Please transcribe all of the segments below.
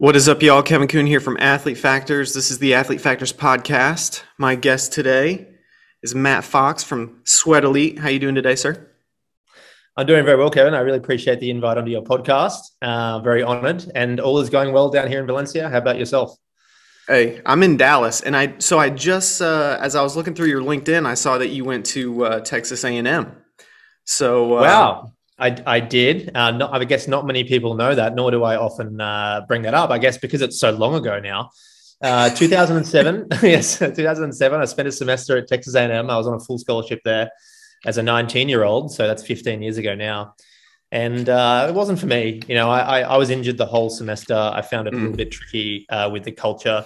What is up, y'all? Kevin Kuhn here from Athlete Factors. This is the Athlete Factors podcast. My guest today is Matt Fox from Sweat Elite. How you doing today, sir? I'm doing very well, Kevin. I really appreciate the invite onto your podcast. Uh, very honored, and all is going well down here in Valencia. How about yourself? Hey, I'm in Dallas, and I so I just uh, as I was looking through your LinkedIn, I saw that you went to uh, Texas A&M. So uh, wow, I, I did. Uh, not, I guess not many people know that, nor do I often uh, bring that up. I guess because it's so long ago now. Uh, 2007, yes, 2007. I spent a semester at Texas A&M. I was on a full scholarship there as a 19 year old, so that's 15 years ago now. And uh, it wasn't for me. You know, I, I, was injured the whole semester. I found it a little mm. bit tricky uh, with the culture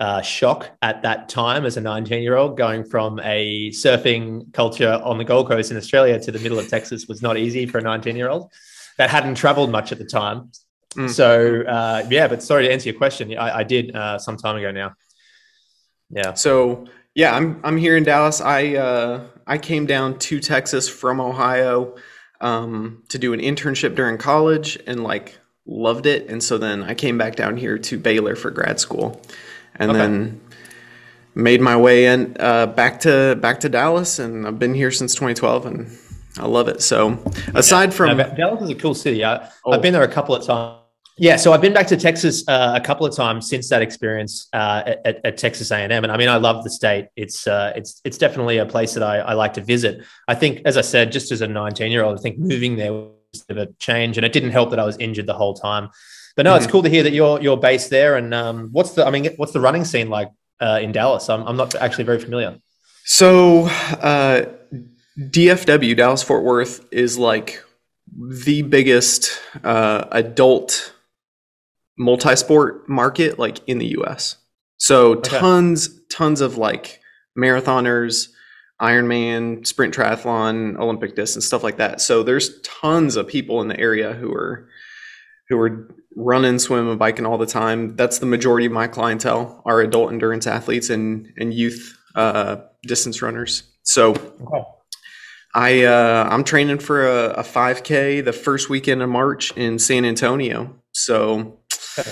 uh, shock at that time as a 19 year old. Going from a surfing culture on the Gold Coast in Australia to the middle of Texas was not easy for a 19 year old that hadn't traveled much at the time. Mm. So, uh, yeah, but sorry to answer your question. I, I did uh, some time ago now. Yeah. So, yeah, I'm, I'm here in Dallas. I, uh, I came down to Texas from Ohio um, to do an internship during college and like loved it. And so then I came back down here to Baylor for grad school and okay. then made my way in uh, back to back to Dallas, and I've been here since 2012, and I love it. So aside from no, Dallas is a cool city. I, oh. I've been there a couple of times. Yeah, so I've been back to Texas uh, a couple of times since that experience uh, at, at, Texas A&M, and I mean, I love the state. It's uh, it's it's definitely a place that I, I, like to visit. I think, as I said, just as a 19 year old, I think moving there was a bit of a change, and it didn't help that I was injured the whole time. But no, mm-hmm. it's cool to hear that you're you're based there. And um, what's the I mean, what's the running scene like uh, in Dallas? I'm I'm not actually very familiar. So uh, DFW Dallas Fort Worth is like the biggest uh, adult multi-sport market like in the US. So okay. tons tons of like marathoners, Ironman, sprint triathlon, Olympic distance, and stuff like that. So there's tons of people in the area who are who are running, swimming, biking all the time. That's the majority of my clientele are adult endurance athletes and and youth uh, distance runners. So okay. I uh, I'm training for a, a 5K the first weekend of March in San Antonio. So okay.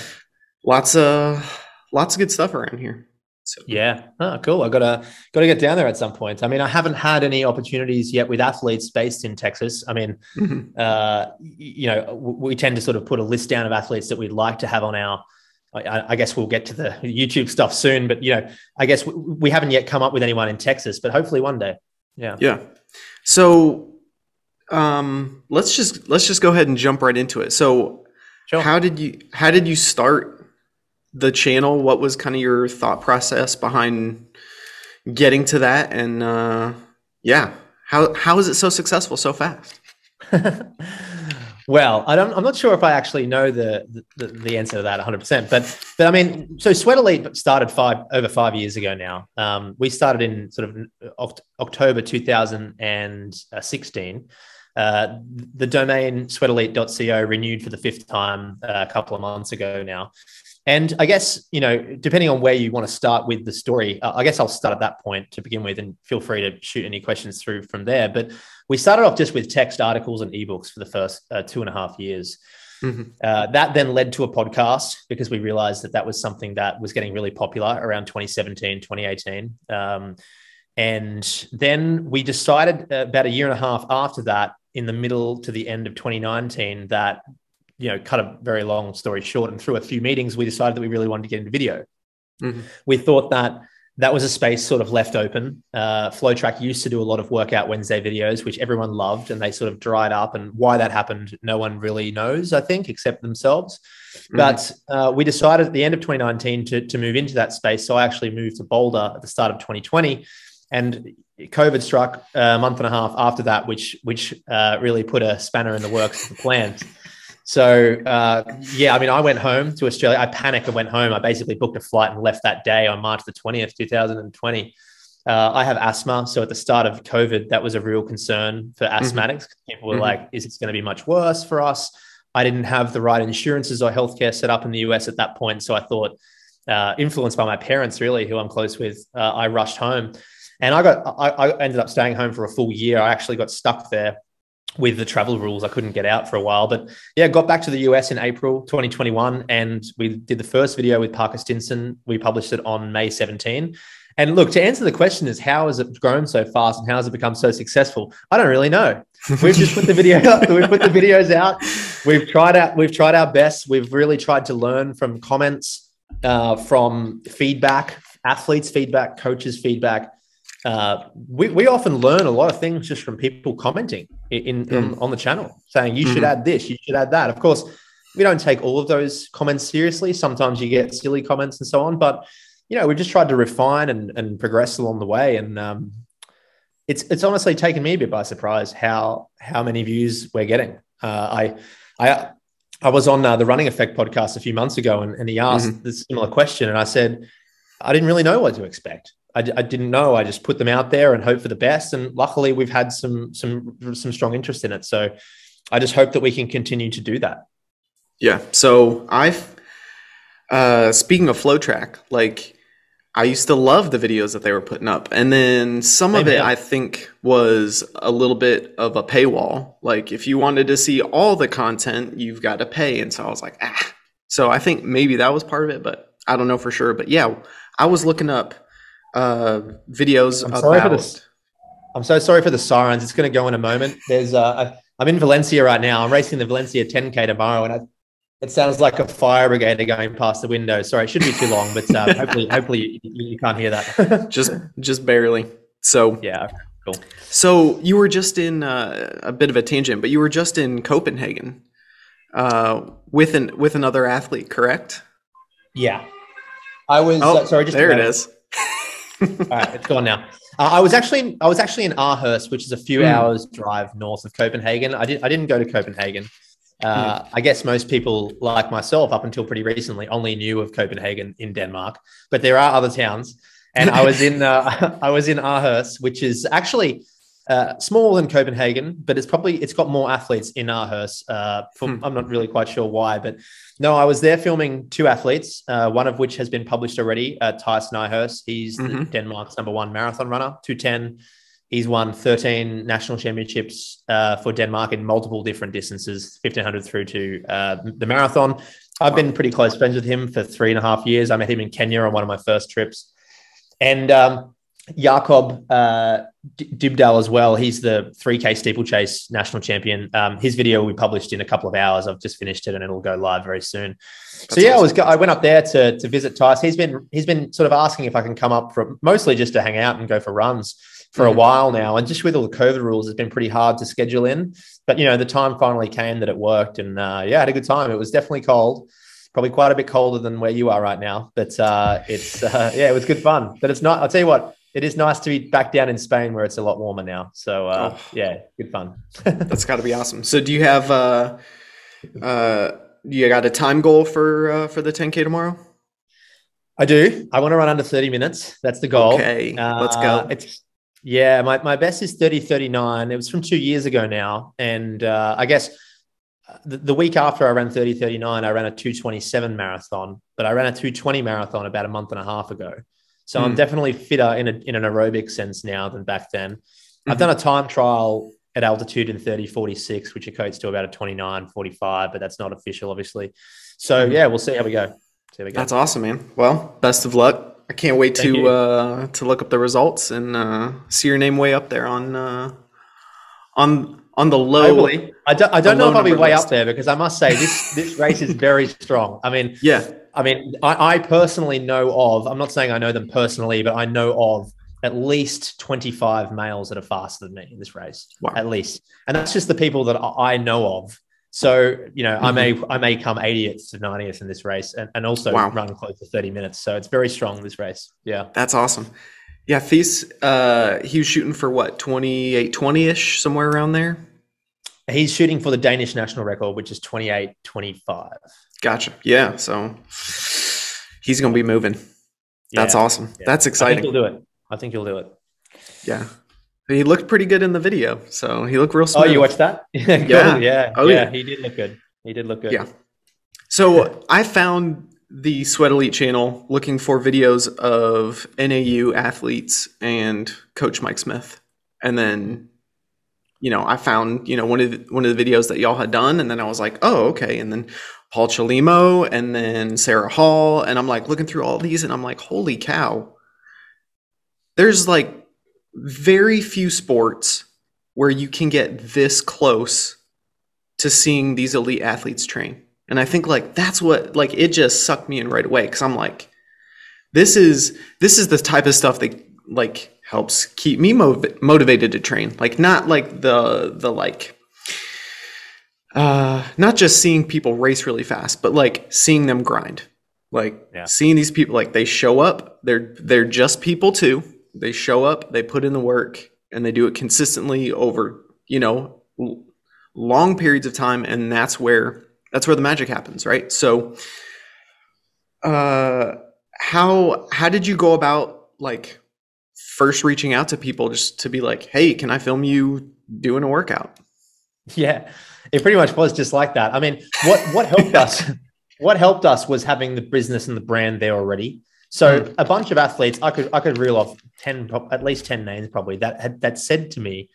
lots of lots of good stuff around here. So. Yeah, oh, cool. I gotta gotta get down there at some point. I mean, I haven't had any opportunities yet with athletes based in Texas. I mean, mm-hmm. uh, you know, we tend to sort of put a list down of athletes that we'd like to have on our. I, I guess we'll get to the YouTube stuff soon, but you know, I guess we, we haven't yet come up with anyone in Texas, but hopefully one day. Yeah. Yeah. So, um, let's just let's just go ahead and jump right into it. So, sure. how did you how did you start the channel? What was kind of your thought process behind getting to that? And uh, yeah, how how is it so successful so fast? well, I don't, I'm not sure if I actually know the, the, the answer to that 100, percent but but I mean, so Sweat Elite started five over five years ago now. Um, we started in sort of October 2016. Uh, the domain sweatelite.co renewed for the fifth time uh, a couple of months ago now. And I guess, you know, depending on where you want to start with the story, uh, I guess I'll start at that point to begin with and feel free to shoot any questions through from there. But we started off just with text articles and ebooks for the first uh, two and a half years. Mm-hmm. Uh, that then led to a podcast because we realized that that was something that was getting really popular around 2017, 2018. Um, and then we decided uh, about a year and a half after that, in the middle to the end of 2019, that you know, cut a very long story short, and through a few meetings, we decided that we really wanted to get into video. Mm-hmm. We thought that that was a space sort of left open. Uh, FloTrack used to do a lot of workout Wednesday videos, which everyone loved, and they sort of dried up. And why that happened, no one really knows, I think, except themselves. Mm-hmm. But uh, we decided at the end of 2019 to, to move into that space. So I actually moved to Boulder at the start of 2020. And COVID struck a month and a half after that, which which uh, really put a spanner in the works of the plans. So uh, yeah, I mean, I went home to Australia. I panicked and went home. I basically booked a flight and left that day on March the twentieth, two thousand and twenty. Uh, I have asthma, so at the start of COVID, that was a real concern for mm-hmm. asthmatics. Mm-hmm. People were mm-hmm. like, "Is it going to be much worse for us?" I didn't have the right insurances or healthcare set up in the US at that point, so I thought, uh, influenced by my parents, really, who I'm close with, uh, I rushed home, and I got I, I ended up staying home for a full year. I actually got stuck there with the travel rules, I couldn't get out for a while. But yeah, got back to the US in April 2021, and we did the first video with Parker Stinson. We published it on May 17. And look, to answer the question is how has it grown so fast and how has it become so successful? I don't really know. We've just put the video up, we've put the videos out. We've tried out we've tried our best. We've really tried to learn from comments, uh, from feedback, athletes' feedback, coaches' feedback. Uh, we, we often learn a lot of things just from people commenting in, in mm. on the channel saying you mm-hmm. should add this, you should add that. Of course, we don't take all of those comments seriously. Sometimes you get silly comments and so on, but you know, we've just tried to refine and, and progress along the way. And um, it's it's honestly taken me a bit by surprise how how many views we're getting. Uh, I I I was on uh, the Running Effect podcast a few months ago, and, and he asked mm-hmm. this similar question, and I said I didn't really know what to expect. I, I didn't know. I just put them out there and hope for the best. And luckily, we've had some some some strong interest in it. So I just hope that we can continue to do that. Yeah. So I've uh, speaking of FloTrack, like I used to love the videos that they were putting up. And then some of it I think was a little bit of a paywall. Like if you wanted to see all the content, you've got to pay. And so I was like, ah. So I think maybe that was part of it, but I don't know for sure. But yeah, I was looking up uh, videos I'm sorry about. For this. I'm so sorry for the sirens. It's going to go in a moment. There's uh, I'm in Valencia right now. I'm racing the Valencia 10K tomorrow, and I it sounds like a fire brigade going past the window. Sorry, it shouldn't be too long, but uh, hopefully, hopefully you, you, can't hear that. just, just barely. So yeah, cool. So you were just in uh, a bit of a tangent, but you were just in Copenhagen uh, with an with another athlete, correct? Yeah, I was. Oh, uh, sorry, just there it is. All right, it's gone now. Uh, I was actually I was actually in Aarhus, which is a few mm. hours drive north of Copenhagen. I did I didn't go to Copenhagen. Uh, I guess most people, like myself, up until pretty recently, only knew of Copenhagen in Denmark, but there are other towns. And I was in uh, I was in Aarhus, which is actually uh, smaller than Copenhagen, but it's probably it's got more athletes in Aarhus. Uh, for, hmm. I'm not really quite sure why, but no, I was there filming two athletes, uh, one of which has been published already. Uh, Thijs Nijhuis, he's mm-hmm. Denmark's number one marathon runner, two ten He's won 13 national championships uh, for Denmark in multiple different distances, 1500 through to uh, the marathon. I've been pretty close friends with him for three and a half years. I met him in Kenya on one of my first trips. And um, Jakob uh, Dybdahl as well. He's the 3K steeplechase national champion. Um, his video will be published in a couple of hours. I've just finished it and it'll go live very soon. That's so yeah, awesome. I was I went up there to to visit Thijs. He's been he's been sort of asking if I can come up for mostly just to hang out and go for runs for a mm. while now. And just with all the COVID rules, it's been pretty hard to schedule in. But, you know, the time finally came that it worked. And uh, yeah, I had a good time. It was definitely cold, probably quite a bit colder than where you are right now. But uh, it's, uh, yeah, it was good fun. But it's not, I'll tell you what, it is nice to be back down in Spain where it's a lot warmer now. So uh, oh. yeah, good fun. That's got to be awesome. So do you have, uh, uh, you got a time goal for, uh, for the 10K tomorrow? I do. I want to run under 30 minutes. That's the goal. Okay, let's go. Uh, it's yeah, my, my best is 30 39. It was from two years ago now. And uh, I guess uh, the, the, week after I ran 30 39, I ran a 227 marathon, but I ran a 220 marathon about a month and a half ago. So mm. I'm hmm. definitely fitter in, a, in an aerobic sense now than back then. Mm-hmm. I've done a time trial at altitude in 30 46, which equates to about a 29 45, but that's not official, obviously. So mm-hmm. yeah, we'll see how we go. See how we go. That's awesome, man. Well, best of luck. I can't wait Thank to uh, to look up the results and uh, see your name way up there on uh, on on the low. Hopefully. I don't, I don't know if I'll be way list. up there because I must say this this race is very strong. I mean, yeah. I mean, I, I personally know of. I'm not saying I know them personally, but I know of at least 25 males that are faster than me in this race. Wow. At least, and that's just the people that I know of. So, you know, mm-hmm. I may I may come 80th to 90th in this race and, and also wow. run close to 30 minutes. So it's very strong this race. Yeah. That's awesome. Yeah, Thijs, uh, he was shooting for what, 28, 20-ish, somewhere around there? He's shooting for the Danish national record, which is 28, 25. Gotcha. Yeah. So he's going to be moving. That's yeah. awesome. Yeah. That's exciting. I think he'll do it. I think he'll do it. Yeah. He looked pretty good in the video, so he looked real smooth. Oh, you watched that? yeah, yeah, oh, yeah, yeah. He did look good. He did look good. Yeah. So I found the Sweat Elite channel looking for videos of NAU athletes and Coach Mike Smith, and then you know, I found, you know, one of the, one of the videos that y'all had done and then I was like, "Oh, okay." And then Paul Chelimo and then Sarah Hall and I'm like looking through all these and I'm like, "Holy cow." There's like very few sports where you can get this close to seeing these elite athletes train. And I think like that's what like it just sucked me in right away cuz I'm like this is this is the type of stuff that like helps keep me mov- motivated to train. Like not like the the like uh not just seeing people race really fast, but like seeing them grind. Like Yeah. seeing these people like they show up, they're they're just people too. They show up, they put in the work and they do it consistently over, you know, long periods of time and that's where that's where the magic happens, right? So uh how how did you go about like first reaching out to people just to be like, "Hey, can I film you doing a workout?" Yeah, it pretty much was just like that. I mean, what what helped us? What helped us was having the business and the brand there already. So hmm. a bunch of athletes, I could I could reel off ten, at least ten names probably that had that said to me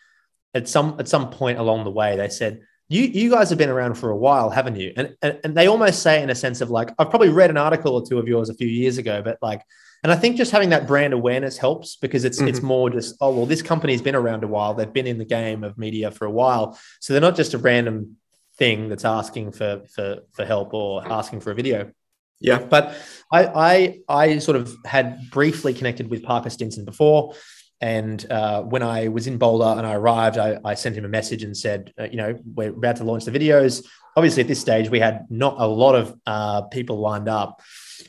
at some at some point along the way, they said, "You you guys have been around for a while, haven't you?" And and, and they almost say in a sense of like, I've probably read an article or two of yours a few years ago, but like. And I think just having that brand awareness helps because it's it's more just oh well this company's been around a while they've been in the game of media for a while so they're not just a random thing that's asking for for for help or asking for a video. Yeah. But I I I sort of had briefly connected with Parker Stinson before. And uh, when I was in Boulder and I arrived, I, I sent him a message and said, uh, you know, we're about to launch the videos. Obviously, at this stage, we had not a lot of uh, people lined up.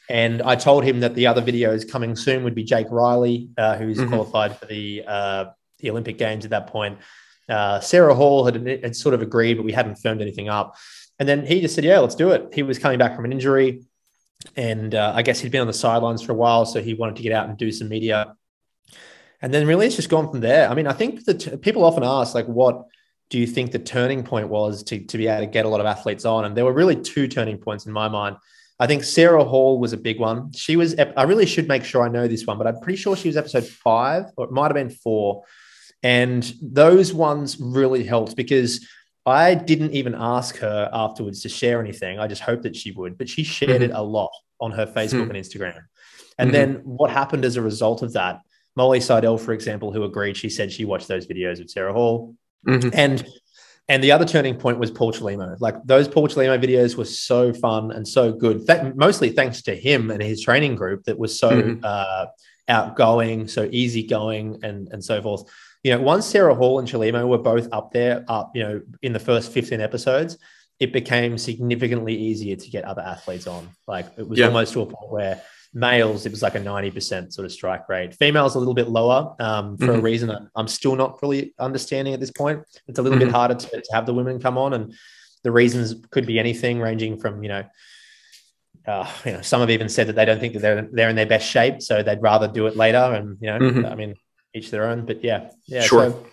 And I told him that the other videos coming soon would be Jake Riley, uh, who's Mhm. qualified for the uh, the Olympic Games at that point. Uh, Sarah Hall had, had sort of agreed, but we hadn't firmed anything up. And then he just said, "Yeah, let's do it." He was coming back from an injury, and uh, I guess he'd been on the sidelines for a while, so he wanted to get out and do some media. And then really, it's just gone from there. I mean, I think that people often ask, like, what do you think the turning point was to to be able to get a lot of athletes on? And there were really two turning points in my mind. I think Sarah Hall was a big one. She was, I really should make sure I know this one, but I'm pretty sure she was episode five, or it might have been four. And those ones really helped because I didn't even ask her afterwards to share anything. I just hoped that she would, but she shared it a lot on her Facebook and Instagram. And Mhm. then what happened as a result of that? Molly Seidel, for example, who agreed, she said she watched those videos of Sarah Hall. Mhm. And and the other turning point was Paul Chelimo. Like those Paul Chelimo videos were so fun and so good. That mostly thanks to him and his training group that was so Mhm. uh, outgoing, so easygoing, and and so forth. You know, once Sarah Hall and Chelimo were both up there, up you know, in the first fifteen episodes, it became significantly easier to get other athletes on. Like it was Yeah. almost to a point where males, it was like a 90% sort of strike rate. Females a little bit lower um, for a Mhm. reason that I'm still not fully understanding at this point. It's a little Mhm. bit harder to, to have the women come on, and the reasons could be anything, ranging from you know, uh, you know, some have even said that they don't think that they're they're in their best shape, so they'd rather do it later. And you know, Mhm. I mean, each their own. But yeah, yeah, Sure. So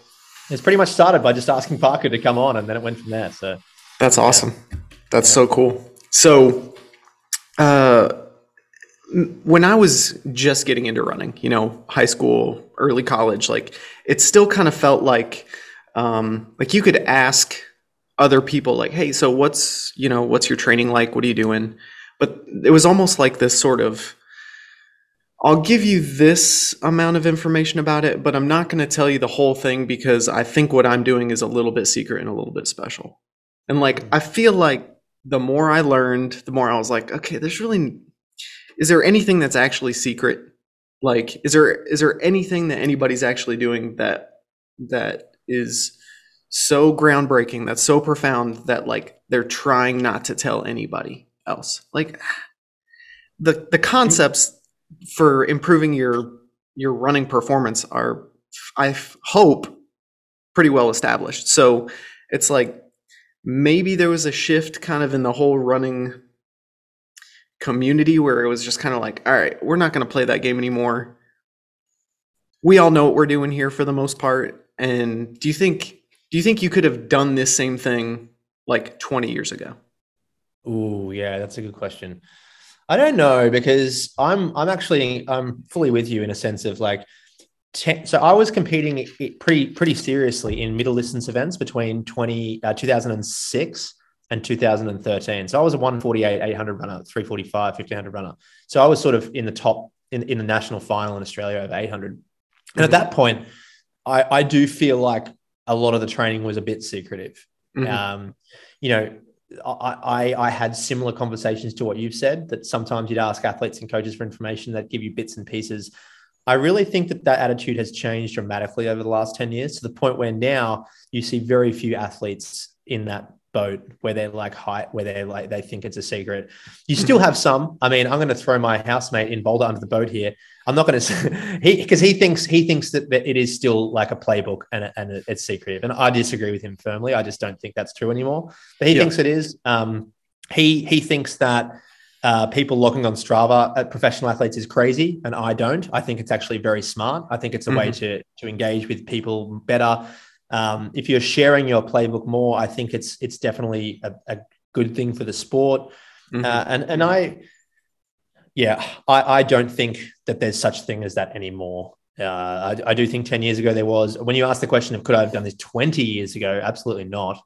it's pretty much started by just asking Parker to come on, and then it went from there. So That's awesome. That's so cool. So, uh, when I was just getting into running, you know, high school, early college, like it still kind of felt like, um, like you could ask other people, like, "Hey, so what's you know, what's your training like? What are you doing?" But it was almost like this sort of, I'll give you this amount of information about it, but I'm not going to tell you the whole thing because I think what I'm doing is a little bit secret and a little bit special. And like, I feel like the more I learned, the more I was like, okay, there's really, is there anything that's actually secret? Like, is there is there anything that anybody's actually doing that that is so groundbreaking, that's so profound that like they're trying not to tell anybody else? Like, the the concepts for improving your your running performance are, I hope, pretty well established. So it's like maybe there was a shift kind of in the whole running community where it was just kind of like, all right, we're not going to play that game anymore. We all know what we're doing here for the most part. And do you think do you think you could have done this same thing like 20 years ago? Oh, yeah, that's a good question. I don't know because I'm I'm actually I'm fully with you in a sense of like ten, so I was competing pretty pretty seriously in middle distance events between 20, uh, 2006 and 2013. So I was a 148, 800 runner, 345, 1500 runner. So I was sort of in the top in, in the national final in Australia over 800. And mm-hmm. at that point, I, I do feel like a lot of the training was a bit secretive. Mm-hmm. Um, you know, I, I, I had similar conversations to what you've said that sometimes you'd ask athletes and coaches for information that give you bits and pieces. I really think that that attitude has changed dramatically over the last 10 years to the point where now you see very few athletes in that boat where they're like height where they're like they think it's a secret you still have some i mean i'm going to throw my housemate in boulder under the boat here i'm not going to he because he thinks he thinks that, that it is still like a playbook and, and it's secretive and i disagree with him firmly i just don't think that's true anymore but he yeah. thinks it is um, he he thinks that uh, people logging on Strava at professional athletes is crazy, and I don't. I think it's actually very smart. I think it's a mm-hmm. way to to engage with people better. Um, if you're sharing your playbook more, I think it's it's definitely a, a good thing for the sport. Mm-hmm. Uh, and and I, yeah, I, I don't think that there's such thing as that anymore. Uh, I, I do think 10 years ago there was. When you ask the question of could I have done this 20 years ago, absolutely not.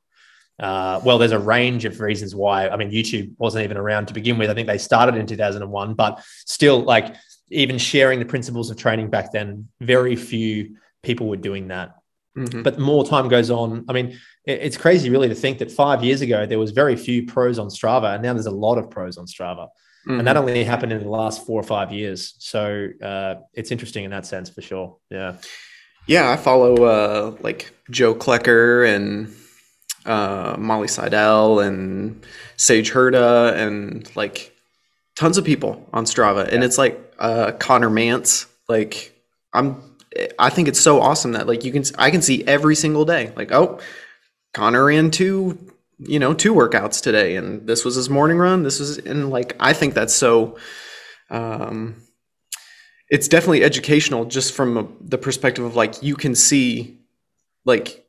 Uh, well, there's a range of reasons why. I mean, YouTube wasn't even around to begin with. I think they started in 2001, but still, like even sharing the principles of training back then, very few people were doing that. Mm-hmm. But more time goes on. I mean, it's crazy really to think that five years ago there was very few pros on Strava, and now there's a lot of pros on Strava, mm-hmm. and that only happened in the last four or five years. So uh, it's interesting in that sense for sure. Yeah, yeah. I follow uh, like Joe Klecker and uh, Molly Seidel and Sage Hurta and like tons of people on Strava, yeah. and it's like uh, Conner Mantz. Like I'm I think it's so awesome that like you can I can see every single day like oh Conner ran two you know two workouts today and this was his morning run this was and like I think that's so um it's definitely educational just from a, the perspective of like you can see like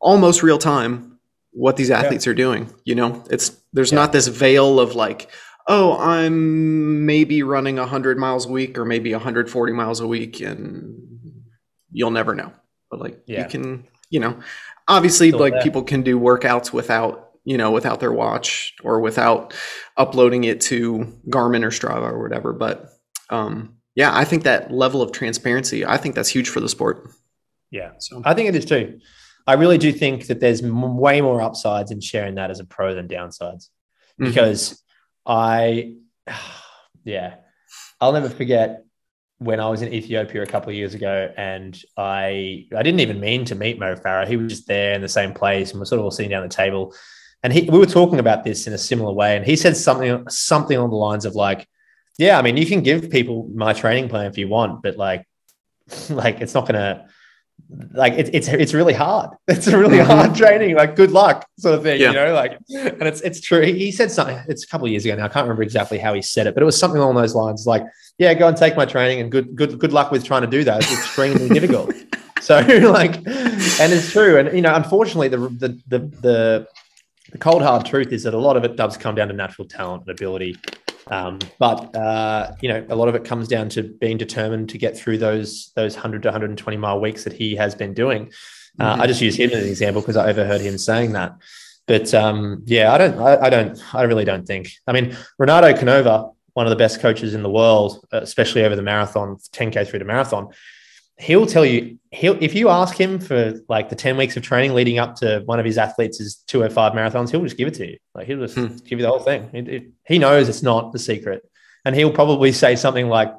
almost real time what these athletes yeah. are doing you know it's there's yeah. not this veil of like oh i'm maybe running 100 miles a week or maybe 140 miles a week and you'll never know. But like yeah. you can, you know, obviously Still like there. people can do workouts without, you know, without their watch or without uploading it to Garmin or Strava or whatever. But um, yeah, I think that level of transparency, I think that's huge for the sport. Yeah, so I think it is too. I really do think that there's m- way more upsides in sharing that as a pro than downsides, mm-hmm. because mm-hmm. I, yeah, I'll never forget when I was in Ethiopia a couple of years ago, and I I didn't even mean to meet Mo Farah. He was just there in the same place, and we're sort of all sitting down the table. And he, we were talking about this in a similar way, and he said something something along the lines of like, "Yeah, I mean, you can give people my training plan if you want, but like, like it's not gonna." Like it's it's it's really hard. It's a really mm-hmm. hard training. Like good luck, sort of thing. Yeah. You know, like and it's it's true. He said something. It's a couple of years ago now. I can't remember exactly how he said it, but it was something along those lines. Like, yeah, go and take my training, and good good good luck with trying to do that. It's extremely difficult. So like, and it's true. And you know, unfortunately, the the the the the cold hard truth is that a lot of it does come down to natural talent and ability um, but uh, you know, a lot of it comes down to being determined to get through those those 100 to 120 mile weeks that he has been doing. Uh, mm-hmm. I just use him as an example because I overheard him saying that. But um, yeah, I don't, I, I, don't, I really don't think. I mean, Renato Canova, one of the best coaches in the world, especially over the marathon, 10k through the marathon he'll tell you he'll if you ask him for like the 10 weeks of training leading up to one of his athletes' is 205 marathons he'll just give it to you. Like he'll just hmm. give you the whole thing. It, it, he knows it's not the secret. And he'll probably say something like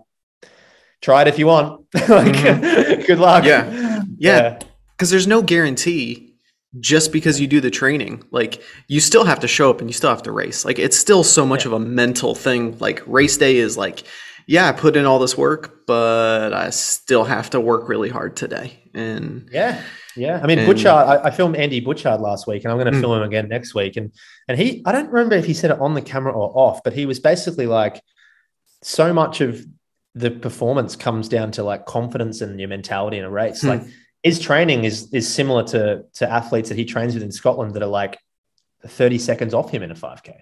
try it if you want. Like mm-hmm. good luck. Yeah. Yeah. Because yeah. there's no guarantee just because you do the training like you still have to show up and you still have to race. Like it's still so much yeah. of a mental thing. Like race day is like yeah, I put in all this work, but I still have to work really hard today. And yeah, yeah. I mean, and, Butchart, I, I, filmed Andy Butchart last week, and I'm going to mm. film him again next week. And and he, I don't remember if he said it on the camera or off, but he was basically like, so much of the performance comes down to like confidence and your mentality in a race. Mm. Like his training is is similar to to athletes that he trains with in Scotland that are like 30 seconds off him in a 5K.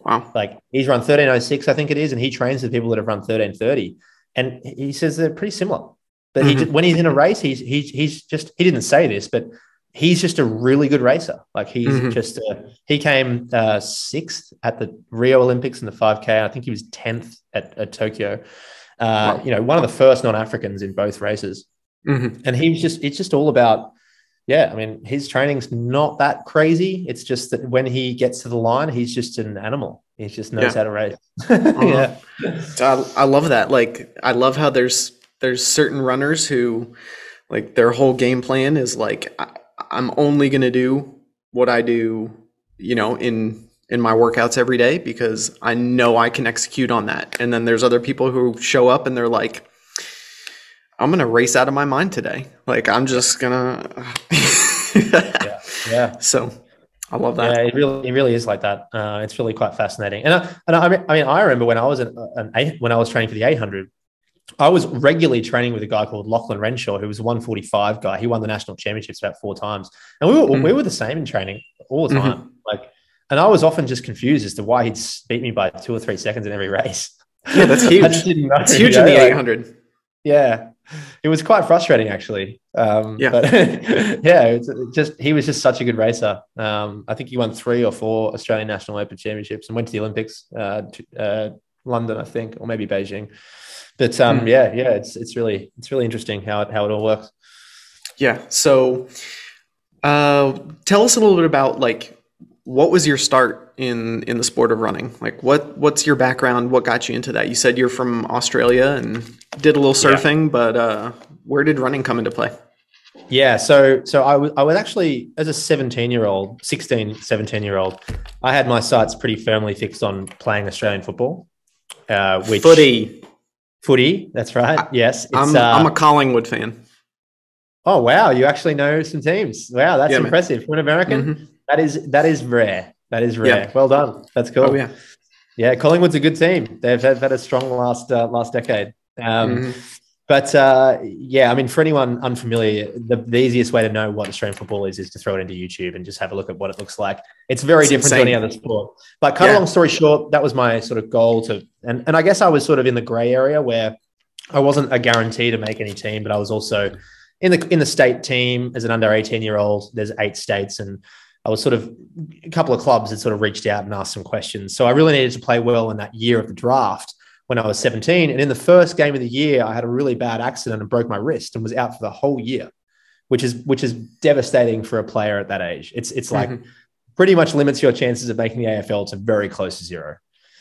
Wow. Like he's run 1306, I think it is, and he trains with people that have run 1330. And he says they're pretty similar. But he, just, when he's in a race, he's he's he's just he didn't say this, but he's just a really good racer. Like he's Mhm. just a, he came uh, sixth at the Rio Olympics in the 5K. I think he was tenth at, at Tokyo. Uh, Wow. You know, one of the first non-Africans in both races, Mhm. and he was just it's just all about. Yeah, I mean, his training's not that crazy. It's just that when he gets to the line, he's just an animal. He just knows Yeah. how to race. Uh-huh. yeah. I, I love that. Like, I love how there's there's certain runners who, like, their whole game plan is like, I, I'm only gonna do what I do, you know, in in my workouts every day because I know I can execute on that. And then there's other people who show up and they're like, I'm gonna race out of my mind today. Like, I'm just gonna. Yeah. Yeah. So, I love that. Yeah, it really, it really is like that. Uh, it's really quite fascinating. And I, and I mean, I mean, I remember when I was an, an eight, when I was training for the 800, I was regularly training with a guy called Lachlan Renshaw, who was a 145 guy. He won the national championships about four times, and we were Mhm. we were the same in training all the time. Like, and I was often just confused as to why he'd beat me by two or three seconds in every race. Yeah, that's I huge. just didn't know, huge in the like- 800. yeah, it was quite frustrating actually. Um, Yeah. but yeah, just he was just such a good racer. Um, I think he won three or four Australian National Open championships and went to the Olympics, uh, to, uh, London, I think, or maybe Beijing. But um, Hmm. yeah, yeah, it's it's really it's really interesting how it how it all works. Yeah. So, uh, tell us a little bit about like what was your start in in the sport of running? Like, what what's your background? What got you into that? You said you're from Australia and did a little Yeah. surfing, but uh, where did running come into play? Yeah, so so I was I was actually as a 17 year old, 16, 17 year old, I had my sights pretty firmly fixed on playing Australian football. Uh, which Footy. footy, that's right. Yes, it's, I'm uh, I'm a Collingwood fan. Oh wow, you actually know some teams. Wow, that's Yeah, man. impressive for an American. Mhm. That is that is rare. That is rare. Yeah. Well done. That's cool. Oh yeah. Yeah, Collingwood's a good team. They've, they've had a strong last uh, last decade. Um, Mhm. But uh, yeah, I mean, for anyone unfamiliar, the, the easiest way to know what Australian football is is to throw it into YouTube and just have a look at what it looks like. It's very It's different insane. to any other sport. But cut a long story short, that was my sort of goal to, and, and I guess I was sort of in the gray area where I wasn't a guarantee to make any team, but I was also in the in the state team as an under 18 year old. There's eight states, and I was sort of a couple of clubs that sort of reached out and asked some questions. So I really needed to play well in that year of the draft when I was 17. And in the first game of the year, I had a really bad accident and broke my wrist and was out for the whole year, which is which is devastating for a player at that age. It's it's like Mhm. pretty much limits your chances of making the AFL to very close to zero.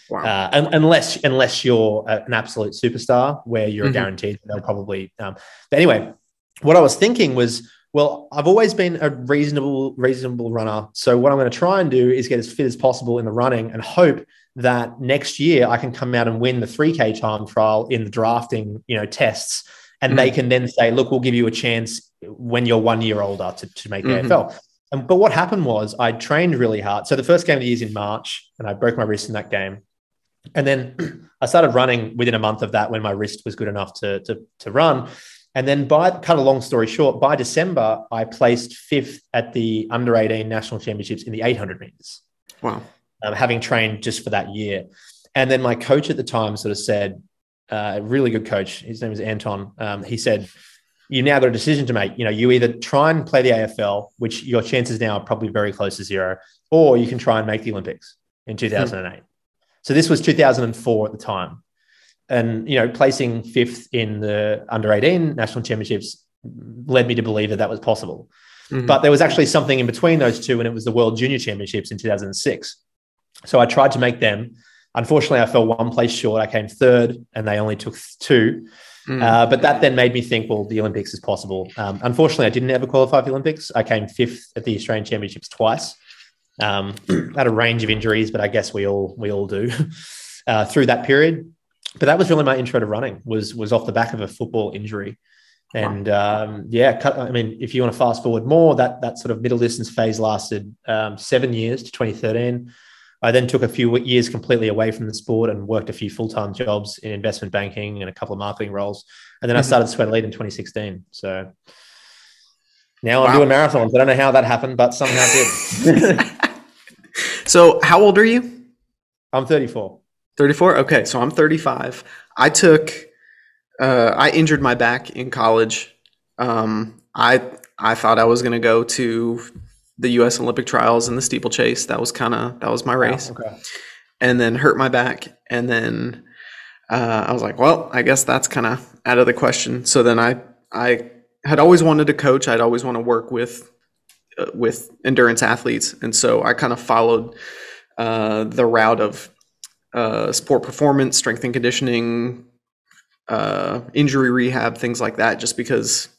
Wow. Uh, un- unless unless you're an absolute superstar where you're Mhm. guaranteed they'll probably. Um, but anyway, what I was thinking was, well, I've always been a reasonable reasonable runner. So what I'm going to try and do is get as fit as possible in the running and hope that next year I can come out and win the 3K time trial in the drafting, you know, tests, and they can then say, look, we'll give you a chance when you're one year older to, to make the Mhm. AFL. And, but what happened was I trained really hard. So the first game of the year is in March, and I broke my wrist in that game. And then I started running within a month of that when my wrist was good enough to, to, to run. And then by cut a long story short, by December, I placed fifth at the under 18 national championships in the 800 meters, Wow. Um, having trained just for that year. And then my coach at the time sort of said, uh, a really good coach, his name is Anton. Um, he said, you now got a decision to make. You know, you either try and play the AFL, which your chances now are probably very close to zero, or you can try and make the Olympics in 2008. So this was 2004 at the time. And, you know, placing fifth in the under 18 national championships led me to believe that that was possible. Mhm. But there was actually something in between those two, and it was the World Junior Championships in 2006. So I tried to make them. Unfortunately, I fell one place short. I came third, and they only took two. Mhm. Uh, but that then made me think, well, the Olympics is possible. Um, unfortunately, I didn't ever qualify for the Olympics. I came fifth at the Australian Championships twice. Um, had a range of injuries, but I guess we all we all do uh, through that period. But that was really my intro to running. Was was off the back of a football injury, and um, yeah, cut, I mean, if you want to fast forward more, that that sort of middle distance phase lasted um, seven years to 2013. I then took a few years completely away from the sport and worked a few full time jobs in investment banking and a couple of marketing roles. And then I Mhm. started Sweat Elite in 2016. So now I'm doing marathons. I don't know how that happened, but somehow did. so, how old are you? I'm 34. 34 okay so i'm 35 i took uh, I injured my back in college. Um, I I thought I was going to go to the U.S. Olympic trials and the steeplechase. That was kind of that was my race, Wow, okay. and then hurt my back, and then uh, I was like, well, I guess that's kind of out of the question. So then I I had always wanted to coach. I'd always want to work with uh, with endurance athletes, and so I kind of followed uh, the route of uh, sport performance, strength and conditioning, uh, injury rehab, things like that, just because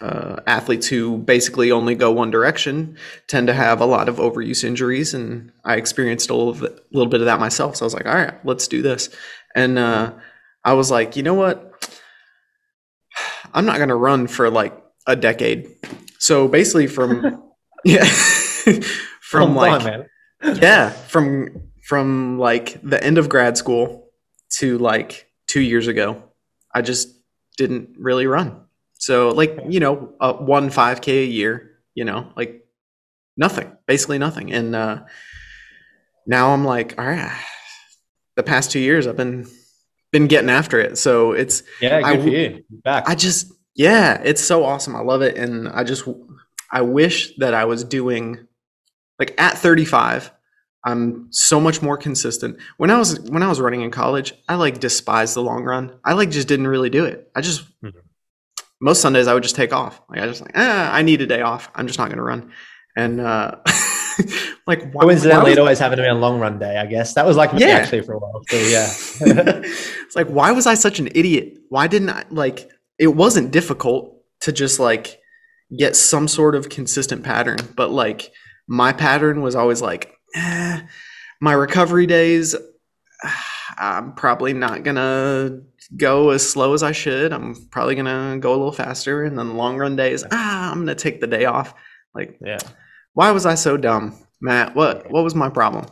uh, athletes who basically only go one direction tend to have a lot of overuse injuries. And I experienced a little bit, little bit of that myself. So I was like, all right, let's do this. And uh, I was like, you know what? I'm not going to run for like a decade. So basically, from yeah, from like on, yeah from from like the end of grad school to like two years ago i just didn't really run so like you know uh, one 5k a year you know like nothing basically nothing and uh now i'm like all right the past two years i've been been getting after it so it's Yeah, good I for you. Back. I just yeah, it's so awesome. I love it and I just I wish that I was doing like at 35 I'm so much more consistent. When I was when I was running in college, I like despised the long run. I like just didn't really do it. I just Mhm. Most Sundays I would just take off. Like I just like, ah, I need a day off. I'm just not gonna run. And uh like why, Coincidentally, why it always happened to be a long run day, I guess. That was like me Yeah. actually for a while too, yeah. it's like why was i such an idiot why didn't i like it wasn't difficult to just like get some sort of consistent pattern but like my pattern was always like eh, my recovery days i'm probably not gonna go as slow as i should i'm probably gonna go a little faster and then the long run days ah i'm gonna take the day off like yeah. why was i so dumb matt what what was my problem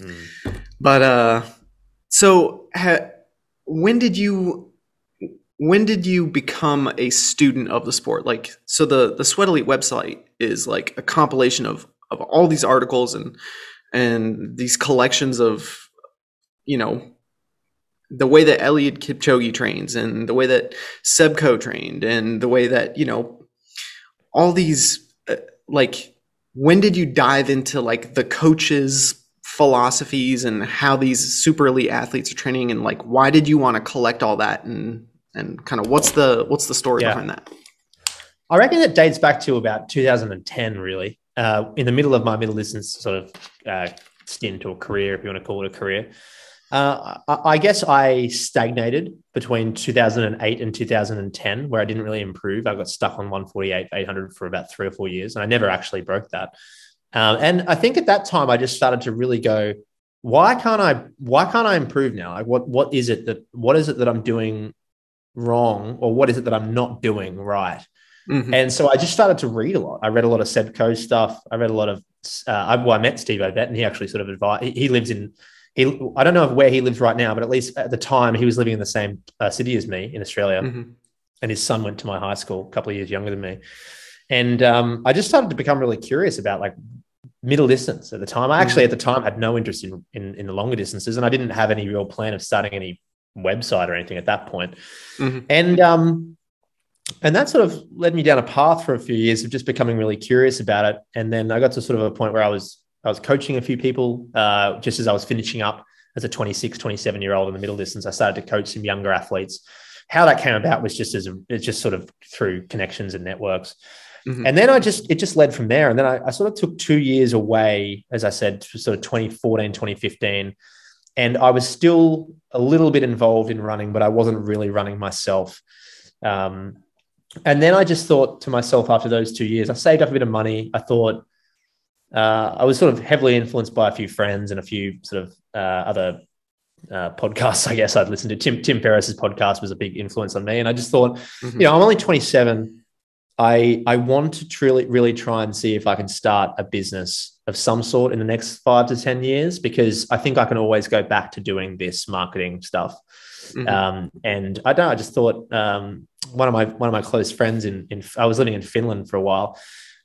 Mm. but uh, so ha- when did you when did you become a student of the sport? Like, so the the Sweat Elite website is like a compilation of of all these articles and and these collections of you know the way that Eliud Kipchoge trains and the way that Seb Coe trained and the way that you know all these uh, like when did you dive into like the coaches philosophies and how these super elite athletes are training and like why did you want to collect all that and and kind of what's the what's the story Yeah. behind that I reckon it dates back to about 2010, really. Uh, in the middle of my middle distance sort of uh, stint or career, if you want to call it a career. Uh, I, guess I stagnated between 2008 and 2010, where I didn't really improve. I got stuck on 148, 800 for about three or four years, and I never actually broke that. Um, and I think at that time, I just started to really go, why can't I? Why can't I improve now? Like, what what is it that what is it that I'm doing wrong, or what is it that I'm not doing right? Mhm. And so I just started to read a lot. I read a lot of Seb Coe stuff. I read a lot of, uh, I, well, I met Steve Ovett and he actually sort of advised, he, he lives in, he, I don't know where he lives right now, but at least at the time he was living in the same uh, city as me in Australia. Mhm. And his son went to my high school, a couple of years younger than me. And um, I just started to become really curious about like middle distance at the time. I actually at the time had no interest in, in, in the longer distances and I didn't have any real plan of starting any website or anything at that point. Mhm. And um, and that sort of led me down a path for a few years of just becoming really curious about it. And then I got to sort of a point where I was I was coaching a few people uh, just as I was finishing up as a 26, 27 year old in the middle distance. I started to coach some younger athletes. How that came about was just as it's just sort of through connections and networks. Mhm. And then I just it just led from there. And then I, I sort of took two years away, as I said, sort of 2014, 2015. And I was still a little bit involved in running, but I wasn't really running myself. Um, and then I just thought to myself after those two years, I saved up a bit of money. I thought uh, I was sort of heavily influenced by a few friends and a few sort of uh, other uh, podcasts. I guess I'd listened to Tim Tim Ferriss's podcast was a big influence on me, and I just thought, Mhm. you know, I'm only 27. I I want to truly really try and see if I can start a business of some sort in the next five to ten years because I think I can always go back to doing this marketing stuff. Mhm. Um, and I don't I just thought um, one of my one of my close friends in, in I was living in Finland for a while.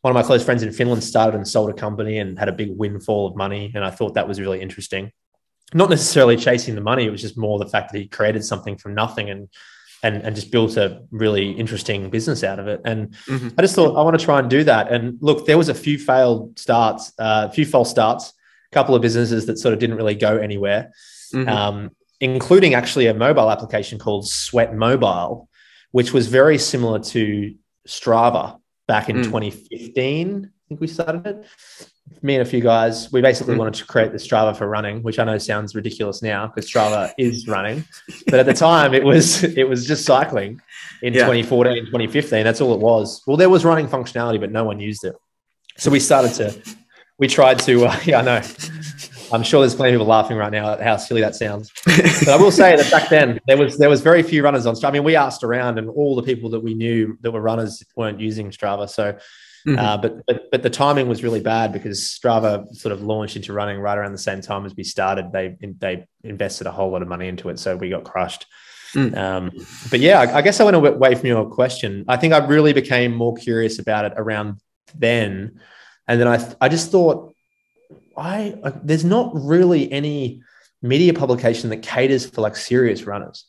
One of my close friends in Finland started and sold a company and had a big windfall of money, and I thought that was really interesting. Not necessarily chasing the money; it was just more the fact that he created something from nothing and and and just built a really interesting business out of it. And mm-hmm. I just thought I want to try and do that. And look, there was a few failed starts, uh, a few false starts, a couple of businesses that sort of didn't really go anywhere, mm-hmm. um, including actually a mobile application called Sweat Mobile, which was very similar to Strava back in mm. 2015. I think we started it me and a few guys, we basically mm. wanted to create the Strava for running, which I know sounds ridiculous now because Strava is running. But at the time it was it was just cycling in yeah. 2014, 2015. That's all it was. Well, there was running functionality, but no one used it. So we started to we tried to uh, yeah, I know. I'm sure there's plenty of people laughing right now at how silly that sounds. But I will say that back then there was there was very few runners on Strava. I mean, we asked around and all the people that we knew that were runners weren't using Strava. So Mm-hmm. Uh, but, but but the timing was really bad because Strava sort of launched into running right around the same time as we started. They they invested a whole lot of money into it, so we got crushed. Mm. Um, but yeah, I, I, guess I went away from your question. I think I really became more curious about it around then, and then I I just thought I, there's not really any media publication that caters for like serious runners.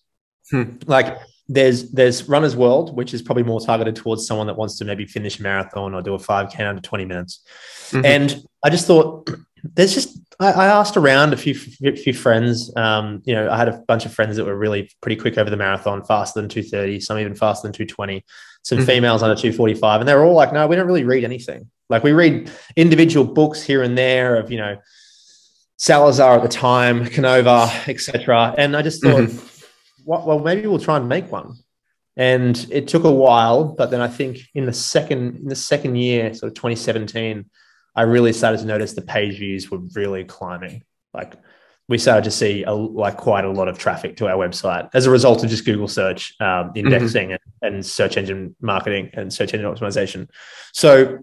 Hmm. Like there's there's Runner's World, which is probably more targeted towards someone that wants to maybe finish a marathon or do a 5K under 20 minutes. Mm-hmm. And I just thought there's just I, I asked around a few few friends. Um, you know, I had a bunch of friends that were really pretty quick over the marathon, faster than 230, some even faster than 220, some mm-hmm. females under 245. And they were all like, no, we don't really read anything. Like we read individual books here and there of, you know, Salazar at the time, Canova, etc. And I just thought, mm-hmm well, maybe we'll try and make one. And it took a while, but then I think in the second in the second year, sort of 2017, I really started to notice the page views were really climbing. Like we started to see a, like quite a lot of traffic to our website as a result of just Google search um, indexing mm-hmm. and, and search engine marketing and search engine optimization. So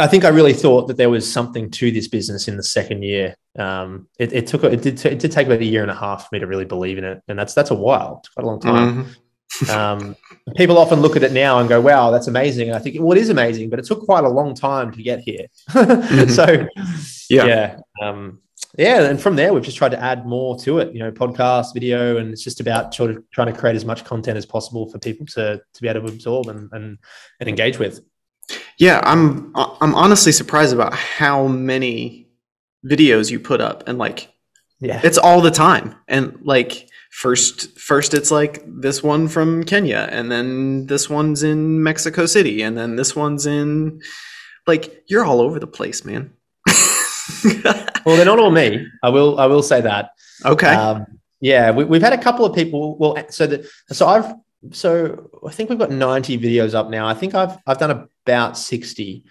I think I really thought that there was something to this business in the second year. Um, it, it, took it did, it did take about a year and a half for me to really believe in it, and that's that's a while, it's quite a long time. Mm-hmm. Um, people often look at it now and go, "Wow, that's amazing," and I think, "Well, it is amazing," but it took quite a long time to get here. mm-hmm. So, yeah, yeah, um, yeah, and from there we've just tried to add more to it. You know, podcast, video, and it's just about sort of trying to create as much content as possible for people to to be able to absorb and and, and engage with. Yeah, I'm I'm honestly surprised about how many videos you put up and like yeah. It's all the time. And like first first it's like this one from Kenya and then this one's in Mexico City and then this one's in like you're all over the place, man. well, they're not all me. I will I will say that. Okay. Um, yeah, we, have had a couple of people. Well, so that so I've so I think we've got 90 videos up now. I think I've I've done about 60,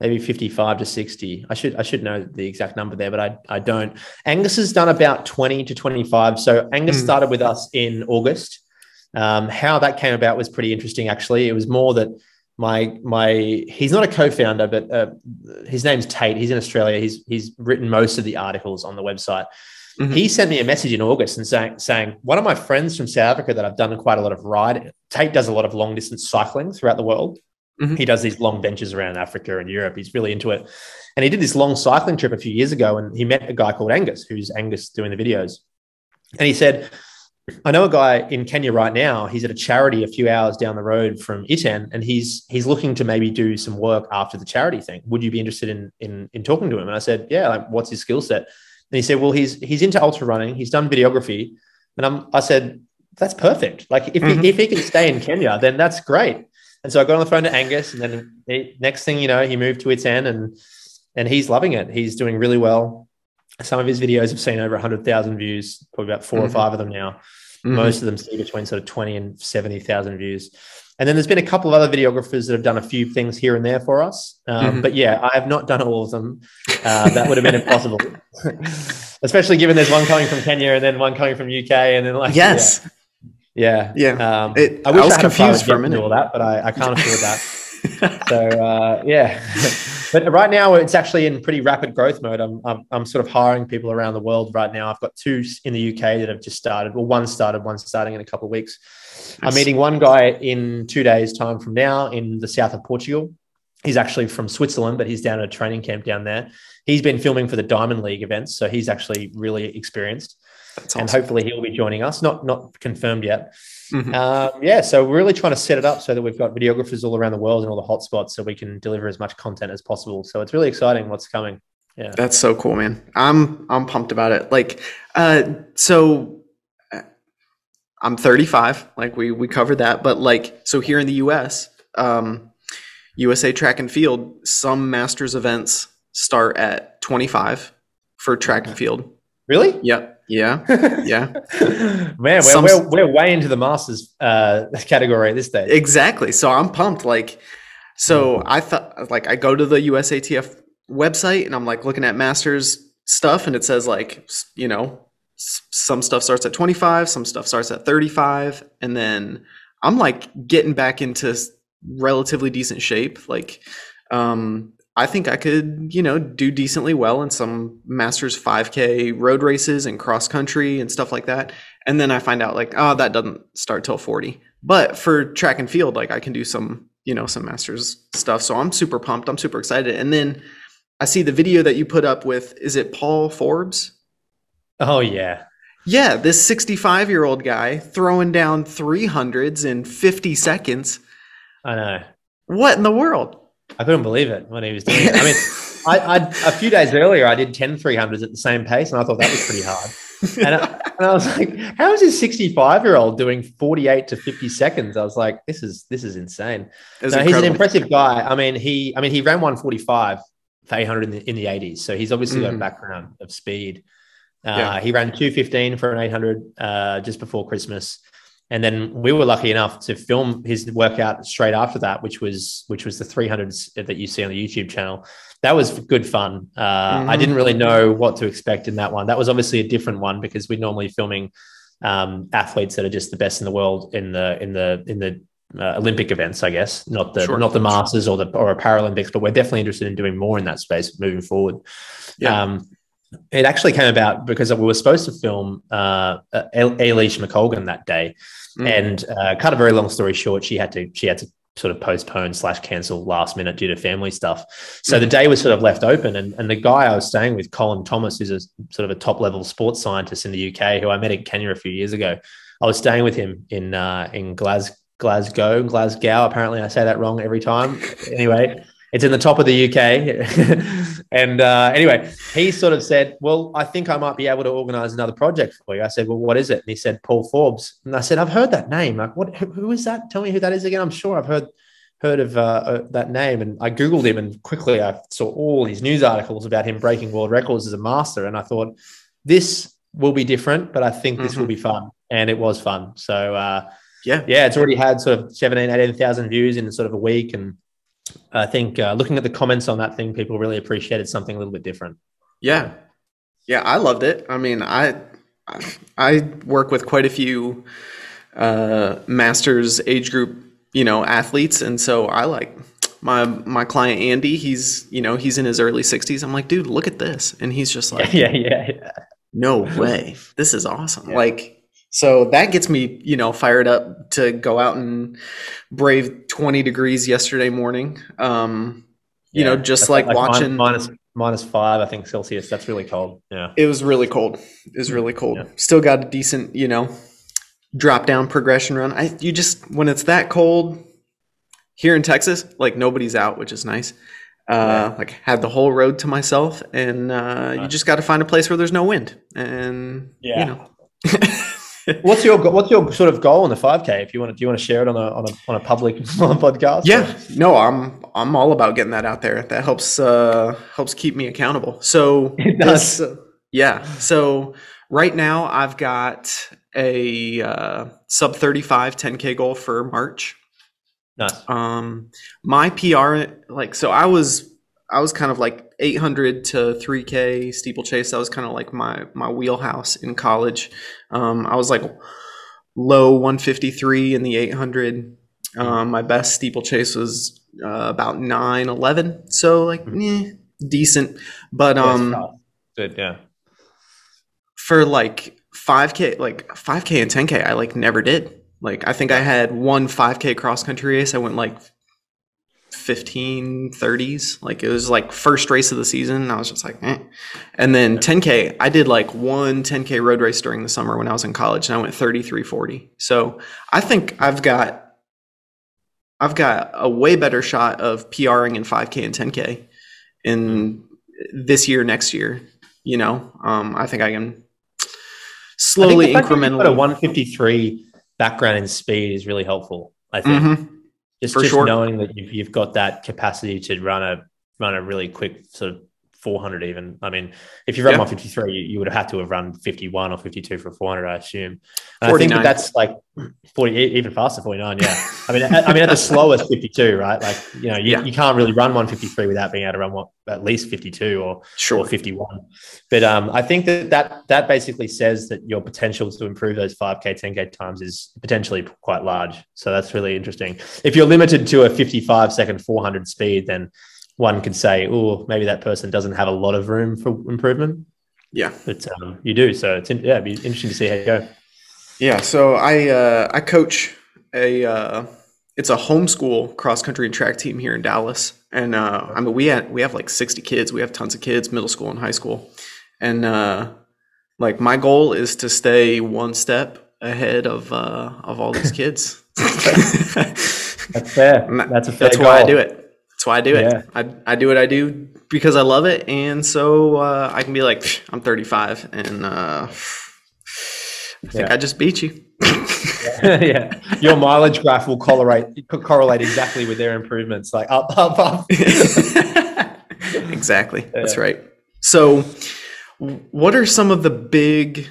maybe 55 to 60. I should I should know the exact number there, but I, I don't. Angus has done about 20 to 25. So Angus mm. started with us in August. Um, how that came about was pretty interesting actually. It was more that my my he's not a co-founder, but uh, his name's Tate. He's in Australia. He's he's written most of the articles on the website. Mm-hmm. He sent me a message in August and saying, saying, one of my friends from South Africa that I've done quite a lot of ride, Tate does a lot of long distance cycling throughout the world. Mm-hmm. He does these long ventures around Africa and Europe. He's really into it. And he did this long cycling trip a few years ago and he met a guy called Angus, who's Angus doing the videos. And he said, I know a guy in Kenya right now. He's at a charity a few hours down the road from Iten, and he's he's looking to maybe do some work after the charity thing. Would you be interested in in, in talking to him? And I said, Yeah, like what's his skill set? And he said, well, he's he's into ultra running. He's done videography. And I'm, I said, that's perfect. Like if, mm-hmm. he, if he can stay in Kenya, then that's great. And so I got on the phone to Angus, and then he, next thing you know, he moved to Iten, and and he's loving it. He's doing really well. Some of his videos have seen over 100,000 views, probably about 4 mm-hmm. or five of them now. Mm-hmm. Most of them see between sort of 20 and 70,000 views. And then there's been a couple of other videographers that have done a few things here and there for us. Um, mm-hmm. But yeah, I have not done all of them. Uh, that would have been impossible, especially given there's one coming from Kenya and then one coming from UK and then like yes, yeah, yeah. Um, it, I wish I was I confused for a minute. All that, but I, I can't afford that. so uh, yeah, but right now it's actually in pretty rapid growth mode. I'm, I'm I'm sort of hiring people around the world right now. I've got two in the UK that have just started. Well, one started, one starting in a couple of weeks. I'm meeting one guy in two days' time from now in the south of Portugal. He's actually from Switzerland, but he's down at a training camp down there. He's been filming for the Diamond League events, so he's actually really experienced. That's and hopefully he'll be joining us. Not not confirmed yet. Mhm. Um, yeah, so we're really trying to set it up so that we've got videographers all around the world and all the hotspots, so we can deliver as much content as possible. So it's really exciting what's coming. Yeah. That's so cool, man. I'm I'm pumped about it. Like, uh, so uh, I'm 35. Like we we covered that, but like, so here in the U.S., um, USA Track and Field, some Masters events start at 25 for track and field. Really? Yep. Yeah. Yeah. Man, we're, Some- we're, we're way into the masters uh, category at this stage. Exactly. So I'm pumped. Like, so I thought, like, I go to the USATF website and I'm like looking at masters stuff, and it says like, you know, some stuff starts at 25, some stuff starts at 35, and then I'm like getting back into relatively decent shape. Like, um, I think I could, you know, do decently well in some Masters 5K road races and cross country and stuff like that. And then I find out like, oh, that doesn't start till 40. But for track and field, like I can do some, you know, some Masters stuff. So I'm super pumped. I'm super excited. And then I see the video that you put up with, is it Paul Forbes? Oh yeah, Yeah, this 65 year old guy throwing down 300s in 50 seconds. I know. What in the world? I couldn't believe it when he was doing it. I mean, I, I a few days earlier I did 10 300s at the same pace, and I thought that was pretty hard. And I, and I was like, how is this 65 year old doing 48 to 50 seconds? I was like, this is this is insane. It was No, he's an impressive guy. I mean, he I mean he ran 145 for 800 in the, in the 80s, so he's obviously got a Mhm. background of speed. Uh, Yeah. He ran 215 for an 800 uh, just before Christmas, and then we were lucky enough to film his workout straight after that, which was which was the 300s that you see on the YouTube channel. That was good fun. Uh, I Mhm. didn't really know what to expect in that one. That was obviously a different one because we're normally filming um, athletes that are just the best in the world in the in the in the uh, Olympic events, I guess, not the Sure. not the Masters or the or Paralympics, but we're definitely interested in doing more in that space moving forward. Yeah. Um, it actually came about because we were supposed to film uh, Eilish McColgan that day, Mm. and uh, cut a very long story short, she had to she had to sort of postpone slash cancel last minute due to family stuff. So the day was sort of left open, and, and the guy I was staying with, Colin Thomas, who's a sort of a top level sports scientist in the UK, who I met in Kenya a few years ago. I was staying with him in uh, in Glas- Glasgow, Glasgow. Apparently, I say that wrong every time. anyway, it's in the top of the UK. and uh, anyway, he sort of said, "Well, I think I might be able to organise another project for you." I said, "Well, what is it?" And he said, "Paul Forbes." And I said, "I've heard that name. Like, what? Who, who is that? Tell me who that is again." I'm sure I've heard heard of uh, uh, that name, and I googled him, and quickly I saw all these news articles about him breaking world records as a master, and I thought this will be different, but I think this will be fun, and it was fun. So. Uh, yeah. yeah, it's already had sort of 17, 18,000 views in sort of a week. And I think uh, looking at the comments on that thing, people really appreciated something a little bit different. Yeah. Yeah, I loved it. I mean, I I- work with quite a few uh masters age group, you know, athletes and so I like my my client Andy, he's, you know, he's in his early 60s. I'm like, "Dude, look at this." And he's just like, yeah, yeah, yeah. "No way. This is awesome." Yeah. Like so that gets me, you know, fired up to go out and brave 20 degrees yesterday morning. Um you know, just That's like watching minus minus five, I think Celsius. That's really cold. Yeah. It was really cold. It was really cold. Yeah. Still got a decent, you know, drop down progression run. I you just when it's that cold here in Texas, like nobody's out, which is nice. Uh, like had the whole road to myself, and uh, you just got to find a place where there's no wind, and Yeah. you know. What's your what's your sort of goal on the 5K? If you want to, do you want to share it on a on a on a public podcast? Yeah, no, I'm I'm all about getting that out there. That helps uh helps keep me accountable. So It does. this- yeah. So right now I've got a uh, sub 35 10k goal for March. Nice. Um my PR like so I was I was kind of like 800 to 3k steeplechase. That was kind of like my my wheelhouse in college. Um I was like low 153 in the 800. Um, my best steeplechase was uh, about 911. So like eh, decent. But um. Good. Yeah. for like 5k like 5k and 10k I like never did. Like I think I had one 5k cross country race. I went like 15 30s like it was like first race of the season i was just like eh. and then 10k i did like one 10k road race during the summer when i was in college and i went 33 40 so i think i've got i've got a way better shot of pring in 5k and 10k in this year next year you know um, i think i can slowly I think the fact that you've incrementally a 153 background in speed is really helpful. I think Mhm. Just, for just sure. knowing that you've, you've got that capacity to run a run a really quick sort of 400 even i mean if you run Yeah. 153 you, you would have had to have run 51 or 52 for 400 i assume and i think that that's like 40 e- even faster 49 yeah i mean at, i mean at the slowest 52 right like you know you, Yeah. you can't really run 153 without being able to run what at least 52 or sure or 51. But um, I think that, that that basically says that your potential to improve those 5K, 10K times is potentially quite large. So that's really interesting. If you're limited to a 55 second 400 speed, then one could say, oh, maybe that person doesn't have a lot of room for improvement. yeah But um, you do. So it's in, yeah, it'd be interesting to see how you go. Yeah, so I uh, I coach a uh, it's a homeschool cross country and track team here in Dallas, and uh, I mean we had we have like sixty kids. We have tons of kids, middle school and high school, and uh, like my goal is to stay one step ahead of uh, of all these kids. That's fair. That's a fair That's why I do it. That's why I do it. Yeah. I, I do what I do because I love it, and so uh, I can be like, I'm 35, and uh, I think Yeah. I just beat you. yeah, your mileage graph will correlate correlate exactly with their improvements, like up, up, up. exactly. That's right. So, what are some of the big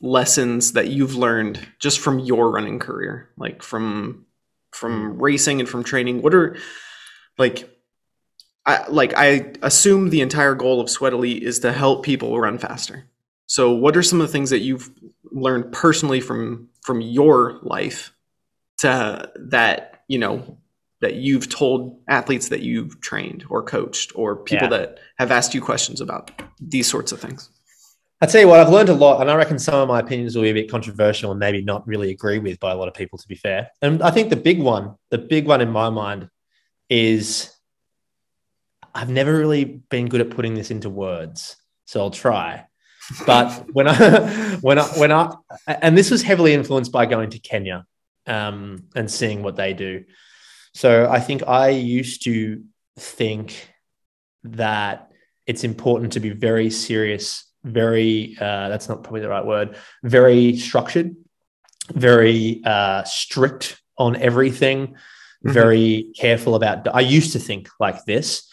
lessons that you've learned just from your running career, like from from racing and from training? What are like I like I assume the entire goal of Sweat Elite is to help people run faster. So, what are some of the things that you've learned personally from from your life to that you know that you've told athletes that you've trained or coached or people Yeah. that have asked you questions about these sorts of things? I tell you what, I've learned a lot, and I reckon some of my opinions will be a bit controversial and maybe not really agree with by a lot of people, to be fair. And I think the big one, the big one in my mind is I've never really been good at putting this into words, so I'll try. But when I, when I, when I, and this was heavily influenced by going to Kenya um, and seeing what they do. So I think I used to think that it's important to be very serious very uh, that's not probably the right word very structured very uh, strict on everything Mhm. very careful about i used to think like this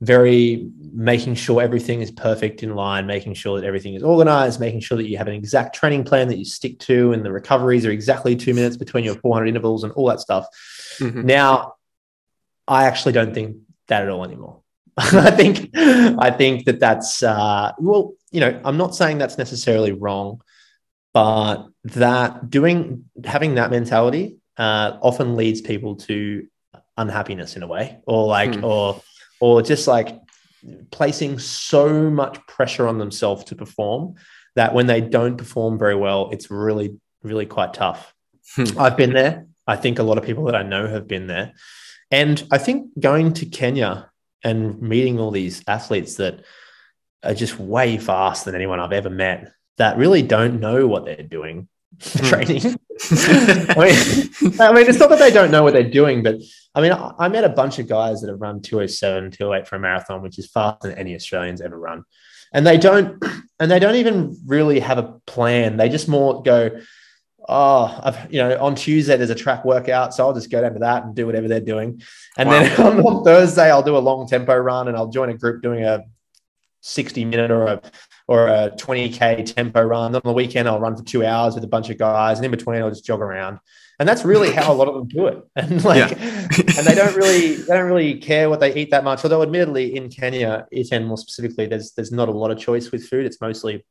very making sure everything is perfect in line making sure that everything is organized making sure that you have an exact training plan that you stick to and the recoveries are exactly two minutes between your 400 intervals and all that stuff Mhm. now, I actually don't think that at all anymore. I think I think that that's uh, well, you know, I'm not saying that's necessarily wrong, but that doing having that mentality uh, often leads people to unhappiness in a way, or like, Hmm. or or just like placing so much pressure on themselves to perform that when they don't perform very well, it's really really quite tough. Hmm. I've been there. I think a lot of people that I know have been there. And I think going to Kenya and meeting all these athletes that are just way faster than anyone I've ever met that really don't know what they're doing training. Hmm. I mean, I mean, it's not that they don't know what they're doing, but I mean, I, I met a bunch of guys that have run 207, 208 for a marathon, which is faster than any Australians ever run. And they don't, and they don't even really have a plan. They just more go, oh, I've, you know, on Tuesday there's a track workout, so I'll just go down to that and do whatever they're doing. And then on, on Thursday I'll do a long tempo run and I'll join a group doing a 60 minute or a or a 20k tempo run. Then on the weekend I'll run for two hours with a bunch of guys, and in between I'll just jog around. And that's really how a lot of them do it. And like, and they don't really they don't really care what they eat that much. Although, admittedly, in Kenya, Iten more specifically, there's there's not a lot of choice with food. It's mostly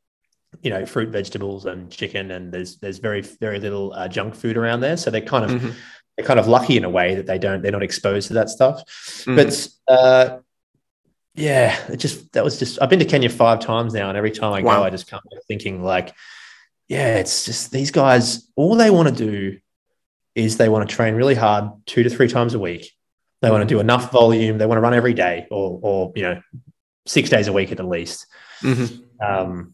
you know fruit vegetables and chicken and there's there's very very little uh, junk food around there so they're kind of Mhm. they're kind of lucky in a way that they don't they're not exposed to that stuff Mhm. but uh yeah it just that was just i've been to kenya five times now and every time i Wow. go i just come thinking like yeah it's just these guys all they want to do is they want to train really hard two to three times a week They want to do enough volume. They want to run every day, or or you know, six days a week at the least. Mhm. Um,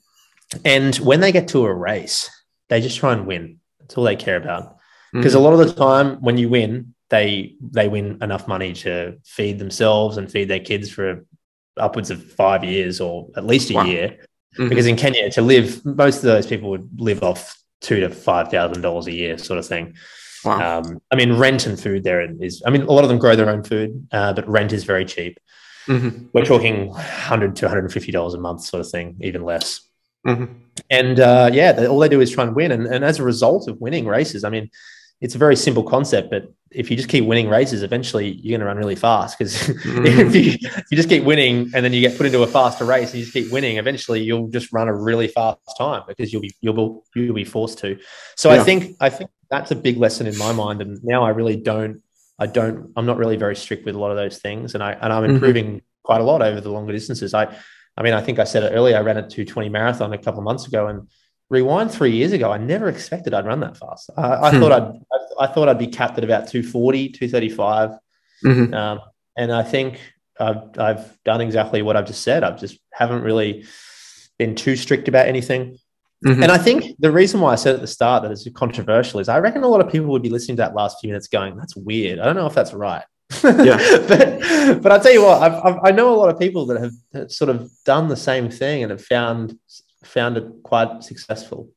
and when they get to a race, they just try and win. That's all they care about. Because a lot of the time, when you win, they they win enough money to feed themselves and feed their kids for upwards of five years or at least a Wow. year. Mhm. Because in Kenya, to live, most of those people would live off two to five thousand dollars a year, sort of thing. wow. Um, I mean, rent and food there is. I mean, a lot of them grow their own food, uh, but rent is very cheap. Mhm. We're talking hundred to one hundred and fifty dollars a month, sort of thing, even less. Mhm. And uh, yeah, they, all they do is try and win. And, and as a result of winning races, I mean, it's a very simple concept, but if you just keep winning races, eventually you're going to run really fast. Because Mhm. if, you, if you just keep winning and then you get put into a faster race and you just keep winning, eventually you'll just run a really fast time because you'll be you'll be, you'll be forced to. So Yeah. I think I think that's a big lesson in my mind. And now I really don't I don't I'm not really very strict with a lot of those things, and I and I'm Mhm. improving quite a lot over the longer distances. I I mean I think I said it earlier. I ran a 220 marathon a couple of months ago, and rewind three years ago, I never expected I'd run that fast. I, I Hmm. thought I'd I, I thought I'd be capped at about 240, 235. Mhm. Um, and I think I've, I've done exactly what I've just said. I've just haven't really been too strict about anything. Mhm. And I think the reason why I said at the start that it's controversial is I reckon a lot of people would be listening to that last few minutes going, that's weird. I don't know if that's right. Yeah. but, but I'll tell you what, I've, I've, I know a lot of people that have sort of done the same thing and have found, found it quite successful.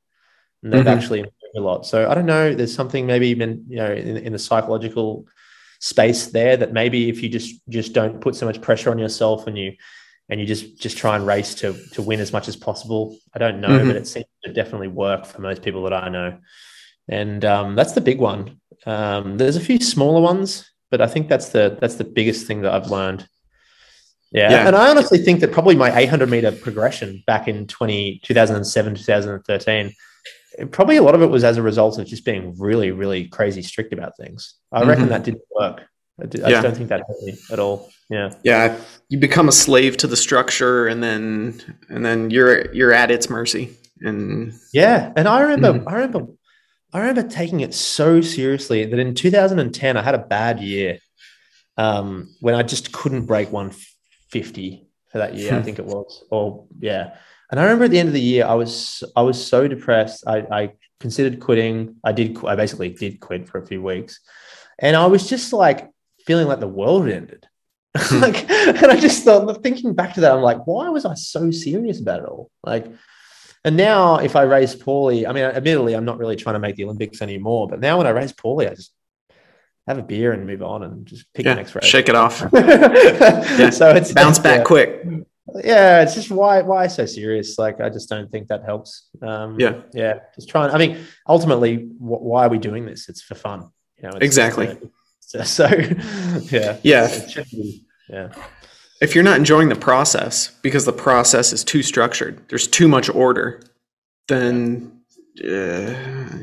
And they've Mhm. actually improved a lot. So I don't know, there's something maybe even, you know, in, in the psychological space there that maybe if you just just don't put so much pressure on yourself and you and you just just try and race to to win as much as possible. I don't know, Mhm. but it seems to definitely work for most people that I know. And um, that's the big one. Um, there's a few smaller ones, but I think that's the that's the biggest thing that I've learned. Yeah. Yeah. And I honestly think that probably my 800 meter progression back in 20, 2007, 2013, probably a lot of it was as a result of just being really, really crazy strict about things. I reckon Mhm. that didn't work. I, d- I Yeah. just don't think that helped me at all. Yeah. yeah, you become a slave to the structure, and then and then you're you're at its mercy. And Yeah, and I remember, Mhm. I remember, I remember taking it so seriously that in 2010 I had a bad year, um, when I just couldn't break 150 for that year. I think it was, or yeah. And I remember at the end of the year, I was I was so depressed. I, I considered quitting. I did. I basically did quit for a few weeks, and I was just like feeling like the world ended. like, and I just thought, thinking back to that, I'm like, why was I so serious about it all? Like, and now if I race poorly, I mean, admittedly, I'm not really trying to make the Olympics anymore. But now when I race poorly, I just have a beer and move on and just pick the yeah, next race. shake it off, yeah. So it's bounce back yeah. quick. Yeah, it's just why why so serious? Like I just don't think that helps. Um, Yeah. yeah. Just trying. I mean, ultimately, wh- why are we doing this? It's for fun. You know. It's, Exactly. uh, so, yeah. Yeah. Be- yeah. If you're not enjoying the process because the process is too structured, there's too much order, then uh,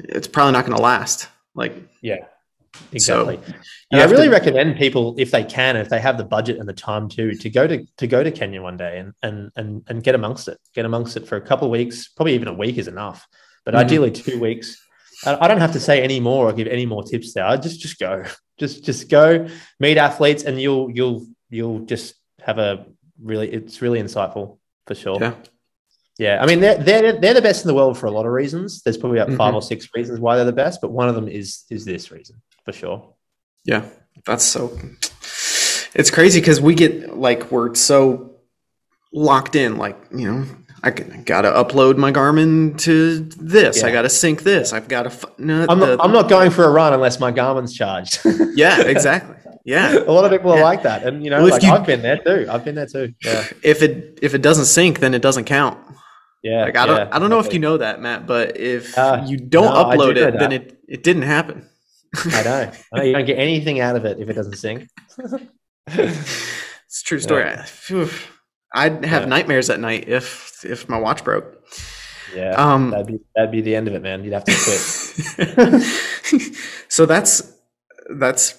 it's probably not going to last. Like, Yeah. Exactly. you And I really to- recommend people, if they can, if they have the budget and the time to, to go to to go to Kenya one day and and and and get amongst it. Get amongst it for a couple of weeks. Probably even a week is enough, but Mhm. ideally two weeks. I don't have to say any more or give any more tips there. I just just go, just just go meet athletes, and you'll you'll you'll just have a really it's really insightful for sure. yeah, Yeah, I mean they're they're they're the best in the world for a lot of reasons. There's probably about 5 Mhm. or six reasons why they're the best, but one of them is is this reason for sure. yeah, that's so. It's crazy because we get like we're so locked in. Like you know, I got to upload my Garmin to this. I got to sync this. I've got to. No, I'm the- not, I'm not going for a run unless my Garmin's charged. yeah, exactly. Yeah. a lot of people are like that, and you know, Well, like you- I've been there too. I've been there too. Yeah, If it if it doesn't sync, then it doesn't count. yeah. Like I don't yeah, I don't know if you know that, Matt, but if Uh, you don't no, I do upload it, then it it didn't happen. I know. I know you don't get anything out of it if it doesn't sing. It's a true story. I, phew. I'd have Yeah. nightmares at night if if my watch broke. yeah, Um, that'd be that'd be the end of it, man. You'd have to quit. so that's that's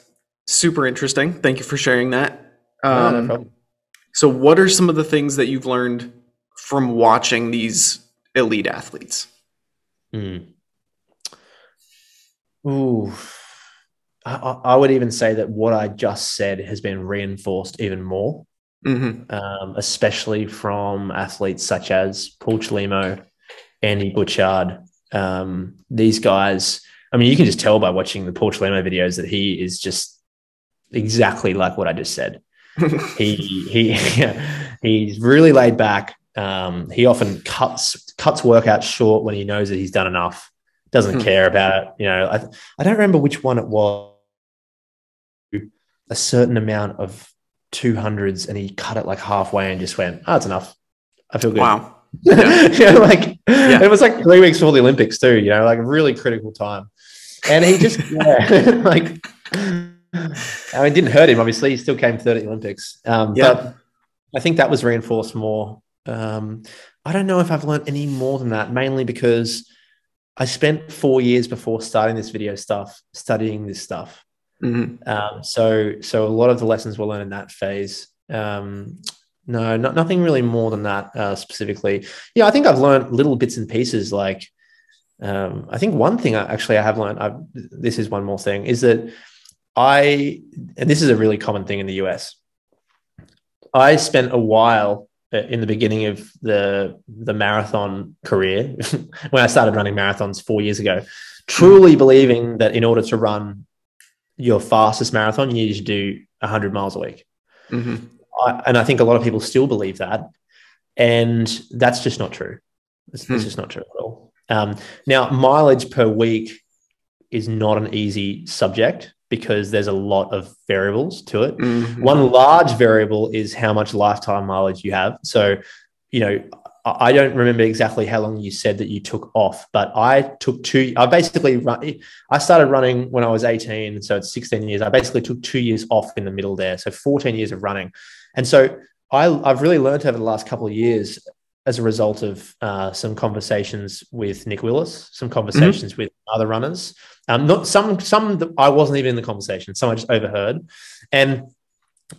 super interesting. Thank you for sharing that. No, no Um, problem. so, what are some of the things that you've learned from watching these elite athletes? Hmm. Ooh. I, I would even say that what I just said has been reinforced even more, Mm-hmm. um, especially from athletes such as Paul Chelimo, Andy Butchart. Um, these guys, I mean, you can just tell by watching the Paul Chelimo videos that he is just exactly like what I just said. he he he's really laid back. Um, he often cuts cuts workouts short when he knows that he's done enough. Doesn't Hmm. care about it. You know, I I don't remember which one it was. A certain amount of two hundreds, and he cut it like halfway and just went, "Oh, it's enough. I feel good." wow. yeah, like Yeah. it was like three weeks before the Olympics too. You know, like a really critical time, and he just yeah, like. I mean, it didn't hurt him. Obviously, he still came third at the Olympics. Um, Yeah. But I think that was reinforced more. Um, I don't know if I've learned any more than that, mainly because I spent four years before starting this video stuff studying this stuff. Hmm Um, so, so a lot of the lessons were learned in that phase. Um, no, not, nothing really more than that uh, specifically. Yeah, I think I've learned little bits and pieces. Like, um, I think one thing I, actually I have learned. I've, this is one more thing is that I, and this is a really common thing in the US. I spent a while uh, in the beginning of the the marathon career when I started running marathons four years ago, truly believing that in order to run your fastest marathon, you need to do 100 miles a week. hmm I, and I think a lot of people still believe that. And that's just not true. It's, it's Hmm. just not true at all. Um, now, mileage per week is not an easy subject because there's a lot of variables to it. hmm One large variable is how much lifetime mileage you have. So, you know, I don't remember exactly how long you said that you took off, but I took two. I basically run. I started running when I was 18, so it's 16 years. I basically took two years off in the middle there, so 14 years of running. And so I, I've really learned over the last couple of years as a result of uh, some conversations with Nick Willis, some conversations with other runners. Um, not some some that I wasn't even in the conversation. Some I just overheard, and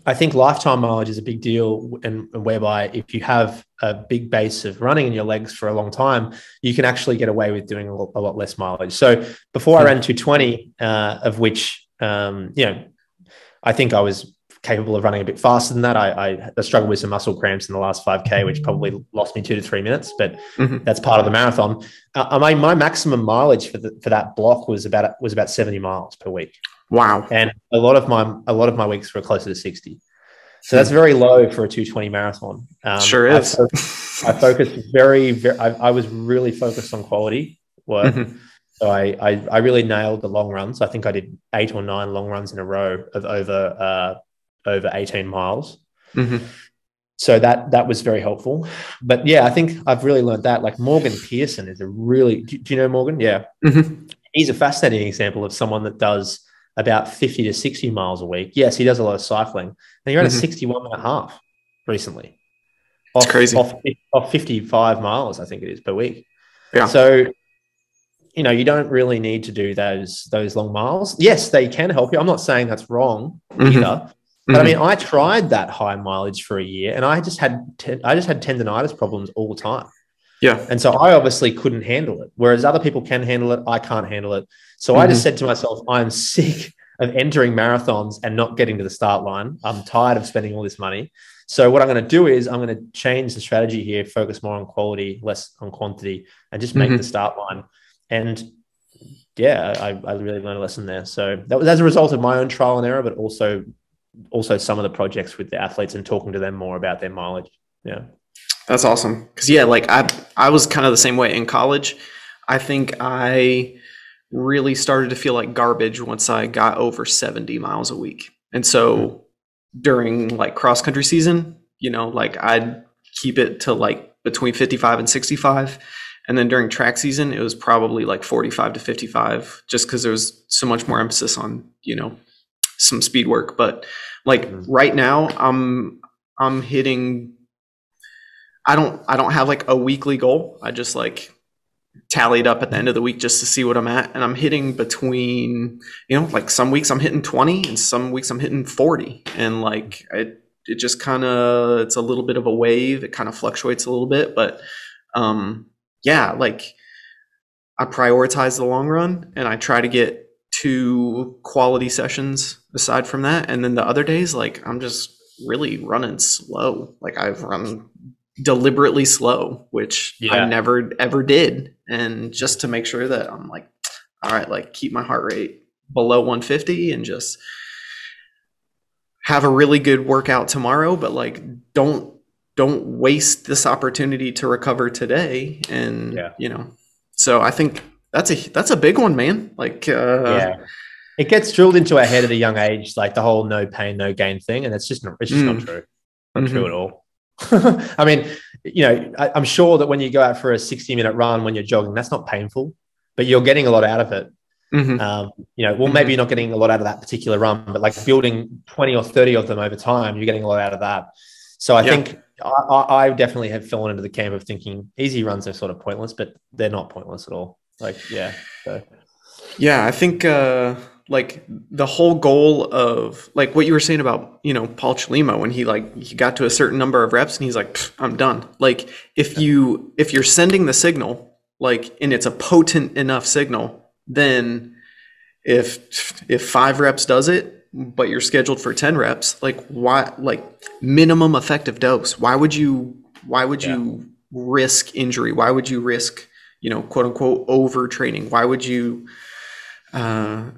I think lifetime mileage is a big deal, and whereby if you have a big base of running in your legs for a long time, you can actually get away with doing a lot, a lot less mileage. So before I ran 220, uh, of which um, you know, I think I was capable of running a bit faster than that. I, I struggled with some muscle cramps in the last 5K, which probably lost me two to three minutes, but Mhm. that's part of the marathon. Uh, my, my maximum mileage for, the, for that block was about was about 70 miles per week Wow. and a lot of my a lot of my weeks were closer to 60 so that's very low for a 220 marathon um, sure I is. I, focused very, very I, I was really focused on quality work Mhm. so I, I i really nailed the long runs i think i did eight or nine long runs in a row of over uh over 18 miles Mhm. so that that was very helpful but yeah i think i've really learned that like morgan pearson is a really do, do you know morgan yeah Mhm. he's a fascinating example of someone that does about 50 to 60 miles a week. Yes, he does a lot of cycling. And he ran Mhm. a 61 and a half recently. It's Off, crazy. Off, off 55 miles, I think it is per week. Yeah. So, you know, you don't really need to do those those long miles. Yes, they can help you. I'm not saying that's wrong Mhm. either. But I Mhm. mean, I tried that high mileage for a year, and I just had ten, I just had tendonitis problems all the time. Yeah. And so I obviously couldn't handle it. Whereas other people can handle it, I can't handle it. So I just said to myself, I'm sick of entering marathons and not getting to the start line. I'm tired of spending all this money. So what I'm going to do is I'm going to change the strategy here, focus more on quality, less on quantity, and just make Mhm. the start line. And yeah, I, I really learned a lesson there. So that was as a result of my own trial and error, but also also some of the projects with the athletes and talking to them more about their mileage. Yeah. That's awesome. Cause yeah, like I I was kind of the same way in college. I think I really started to feel like garbage once I got over 70 miles a week. And so during like cross country season, you know, like I'd keep it to like between 55 and 65. And then during track season, it was probably like 45 to 55, just because there was so much more emphasis on, you know, some speed work. But like Mhm. right now, I'm I'm hitting I don't I don't have like a weekly goal. I just like tallied up at the end of the week just to see what I'm at. And I'm hitting between, you know, like some weeks I'm hitting 20 and some weeks I'm hitting 40. And like it it just kind of it's a little bit of a wave. It kind of fluctuates a little bit, but um yeah, like I prioritize the long run and I try to get two quality sessions aside from that. And then the other days, like I'm just really running slow. Like I've run deliberately slow, which I never ever did. And just to make sure that I'm like, all right, like keep my heart rate below 150 and just have a really good workout tomorrow, but like don't don't waste this opportunity to recover today. And Yeah. you know, so I think that's a that's a big one, man. Like uh yeah. It gets drilled into our head at a young age, like the whole no pain, no gain thing, and it's just not, it's just not Mm. true. Not Mhm. true at all. I mean, you know, I, I'm sure that when you go out for a 60 minute run when you're jogging, that's not painful, but you're getting a lot out of it. mhm. Um, you know, well, Mhm. maybe you're not getting a lot out of that particular run, but like building 20 or 30 of them over time, you're getting a lot out of that. So I Yeah. think I, I I definitely have fallen into the camp of thinking easy runs are sort of pointless, but they're not pointless at all. Like, yeah. So, Yeah, I think uh like the whole goal of like what you were saying about, you know, Paul Chelimo when he like he got to a certain number of reps and he's like, I'm done. Like if you if you're sending the signal, like and it's a potent enough signal, then if if five reps does it, but you're scheduled for 10 reps, like why like minimum effective dose. Why would you why would you risk injury? Why would you risk, you know, quote unquote overtraining? Why would you uh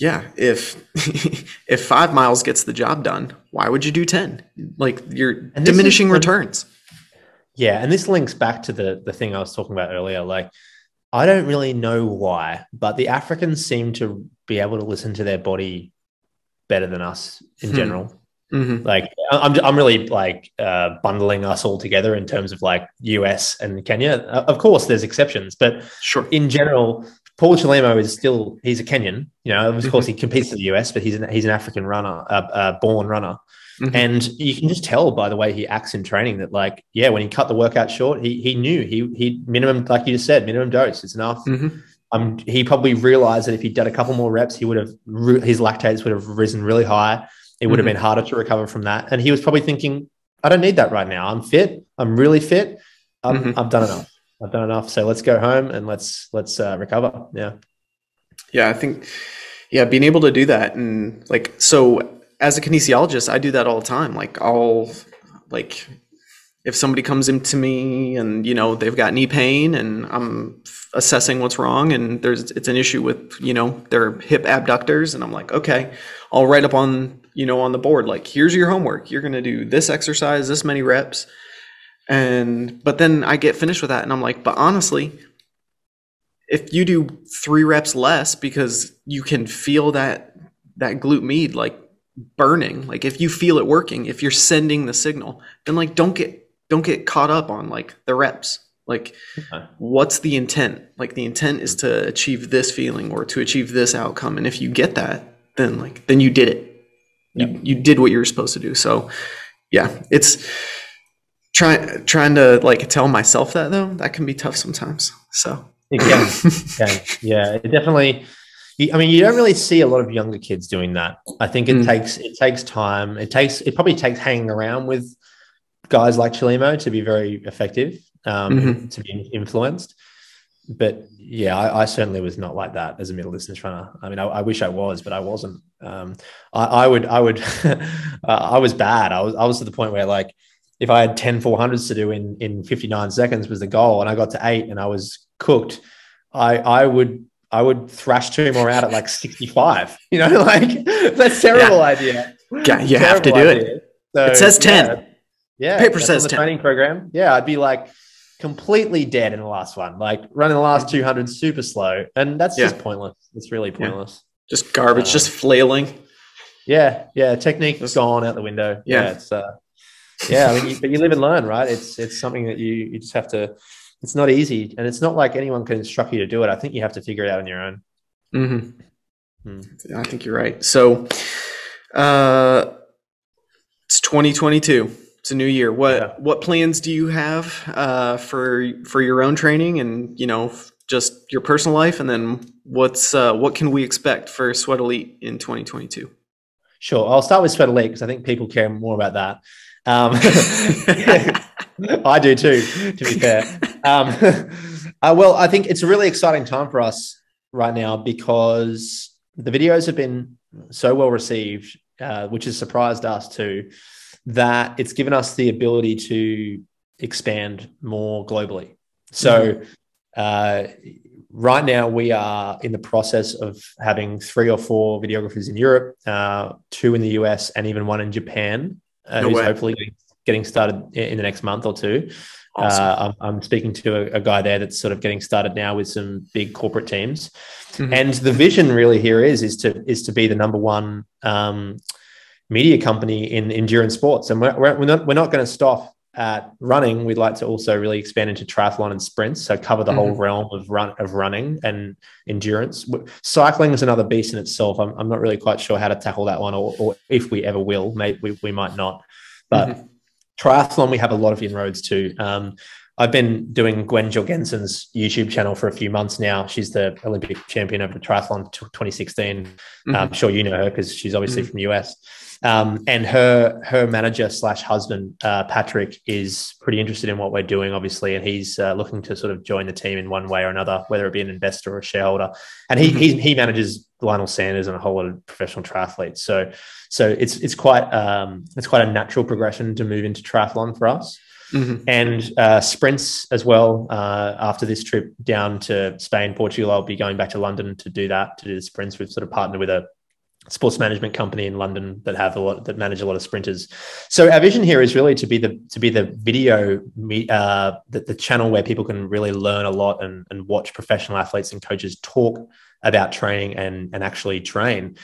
yeah, if if 5 miles gets the job done, why would you do 10? Like you're this is diminishing returns. yeah. And this links back to the, the thing I was talking about earlier. Like, I don't really know why, but the Africans seem to be able to listen to their body better than us in Hmm. general. Mhm. like I'm, I'm really like uh, bundling us all together in terms of like US and Kenya. Of course, there's exceptions, but Sure. in general, Paul Chelimo is still he's a Kenyan. You know, of course, he competes in the US, but he's an he's an African runner, uh, uh, born runner, Mhm. and you can just tell by the way he acts in training that like yeah, when he cut the workout short, he he knew he he minimum like you just said minimum dose is enough. Mhm. Um, he probably realized that if he'd done a couple more reps, he would have his lactates would have risen really high. It would have Mhm. been harder to recover from that, and he was probably thinking, "I don't need that right now. I'm fit. I'm really fit. I'm, Mhm. I've done enough. I've done enough. So let's go home and let's let's uh, recover." Yeah, Yeah, I think yeah, being able to do that and like so as a kinesiologist, I do that all the time. Like I'll like if somebody comes into me and you know they've got knee pain and I'm assessing what's wrong and there's it's an issue with you know their hip abductors and I'm like okay I'll write up on you know on the board like here's your homework you're gonna do this exercise this many reps and but then I get finished with that and I'm like but honestly if you do three reps less because you can feel that that glute med like burning like if you feel it working if you're sending the signal then like don't get don't get caught up on like the reps. Like Okay. what's the intent? Like the intent is to achieve this feeling or to achieve this outcome. And if you get that then like then you did it. You, you did what you were supposed to do. So yeah it's trying trying to like tell myself that though that can be tough sometimes so can. Yeah, it definitely. I mean, you don't really see a lot of younger kids doing that. I think it Mm. takes it takes time. It takes it probably takes hanging around with guys like Chelimo to be very effective, um, Mhm. to be influenced. But yeah, I, I certainly was not like that as a middle distance runner. I mean, I, I wish I was, but I wasn't. Um, I, I would, I would, uh, I was bad. I was, I was to the point where like, if I had 10 400s to do in, in 59 seconds was the goal and I got to eight and I was cooked, I, I would, I would thrash two more out at like 65, you know, like that's a terrible idea. Yeah, you have to do it. So, It says 10. Yeah, yeah Paper says 10. training program. Yeah, I'd be like completely dead in the last one, like running the last 200 super slow. And that's just pointless. It's really pointless. Just garbage, Uh, just flailing. Yeah, yeah. Technique Just- gone out the window. Yeah. Yeah, it's uh, yeah. I mean, you, but you live and learn, right? It's it's something that you you just have to. It's not easy, and it's not like anyone can instruct you to do it. I think you have to figure it out on your own. hmm Hmm. I think you're right. So, uh, it's 2022. It's a new year. What Yeah. what plans do you have uh, for for your own training and you know just your personal life? And then what's uh, what can we expect for Sweat Elite in 2022? Sure, I'll start with Sweat Elite because I think people care more about that. Um, I do too, to be fair. Um, uh, well, I think it's a really exciting time for us right now because the videos have been so well received, uh, which has surprised us too, that it's given us the ability to expand more globally. So, mm-hmm. uh, right now we are in the process of having three or four videographers in Europe, uh, two in the US, and even one in Japan, uh, no who's way. hopefully getting started in the next month or two. Awesome. Uh, I'm, I'm, speaking to a, a, guy there that's sort of getting started now with some big corporate teams, mm-hmm. and the vision really here is is to is to be the number one um, media company in endurance sports, and we're, we're not we're not going to stop at running, we'd like to also really expand into triathlon and sprints, so cover the mm-hmm. whole realm of run of running and endurance. Cycling is another beast in itself. I'm, I'm not really quite sure how to tackle that one, or, or if we ever will. Maybe we, we might not, but mm-hmm. triathlon we have a lot of inroads to. Um, I've been doing Gwen Jorgensen's YouTube channel for a few months now. She's the Olympic champion of the triathlon 2016. Mm-hmm. I'm sure you know her because she's obviously mm-hmm. from the US. Um, and her her manager slash husband uh, Patrick is pretty interested in what we're doing, obviously, and he's uh, looking to sort of join the team in one way or another, whether it be an investor or a shareholder. And he mm-hmm. he, he manages Lionel Sanders and a whole lot of professional triathletes. So so it's it's quite um, it's quite a natural progression to move into triathlon for us. Mm-hmm. and uh, sprints as well. Uh, after this trip down to Spain, Portugal, I'll be going back to London to do that, to do the sprints. We've sort of partnered with a sports management company in London that have a lot that manage a lot of sprinters. So our vision here is really to be the to be the video uh, the, the channel where people can really learn a lot and, and watch professional athletes and coaches talk about training and and actually train.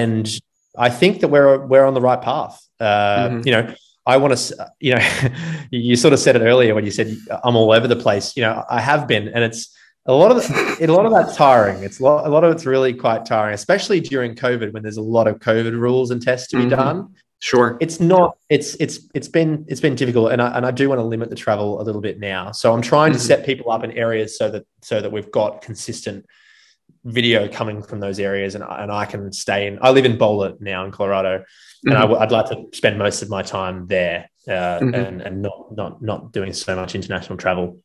And I think that we're we're on the right path. Uh, mm-hmm. You know. I want to, you know, you sort of said it earlier when you said I'm all over the place. You know, I have been, and it's a lot of the, a lot of that's tiring. It's a lot, a lot of it's really quite tiring, especially during COVID when there's a lot of COVID rules and tests to be mm-hmm. done. Sure. It's not. It's it's it's been it's been difficult, and I and I do want to limit the travel a little bit now. So I'm trying mm-hmm. to set people up in areas so that so that we've got consistent video coming from those areas, and and I can stay in. I live in Boulder now in Colorado, mm-hmm. and I, would like to spend most of my time there, uh, mm-hmm. and and not not not doing so much international travel.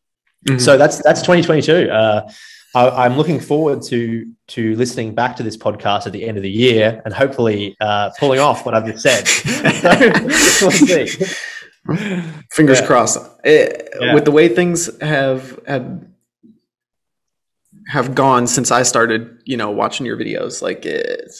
Mm-hmm. So that's that's 2022. Uh, I, am looking forward to to listening back to this podcast at the end of the year and hopefully uh, pulling off what I've just said. Fingers yeah. crossed. It, eh, yeah. With the way things have have have gone since I started, you know, watching your videos, like it,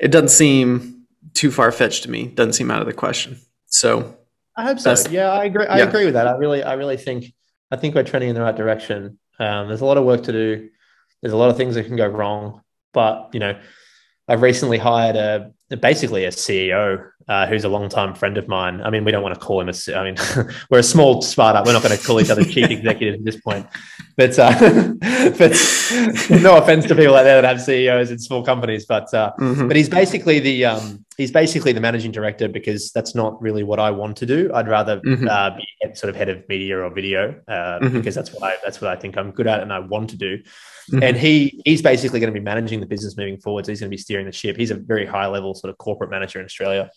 it doesn't seem too far fetched to me. Doesn't seem out of the question. So I hope so. Yeah, I agree. I yeah. agree with that. I really, I really think I think we're trending in the right direction. Um, there's a lot of work to do. There's a lot of things that can go wrong, but you know, I've recently hired a basically a CEO uh, who's a longtime friend of mine. I mean, we don't want to call him a. I mean, we're a small startup. We're not going to call each other chief executive at this point. But uh, but no offense to people out there that have CEOs in small companies, but uh, mm-hmm. but he's basically the um, he's basically the managing director because that's not really what I want to do. I'd rather mm-hmm. uh, be sort of head of media or video uh, mm-hmm. because that's what I that's what I think I'm good at and I want to do. Mm-hmm. And he he's basically going to be managing the business moving forward. So he's going to be steering the ship. He's a very high level sort of corporate manager in Australia.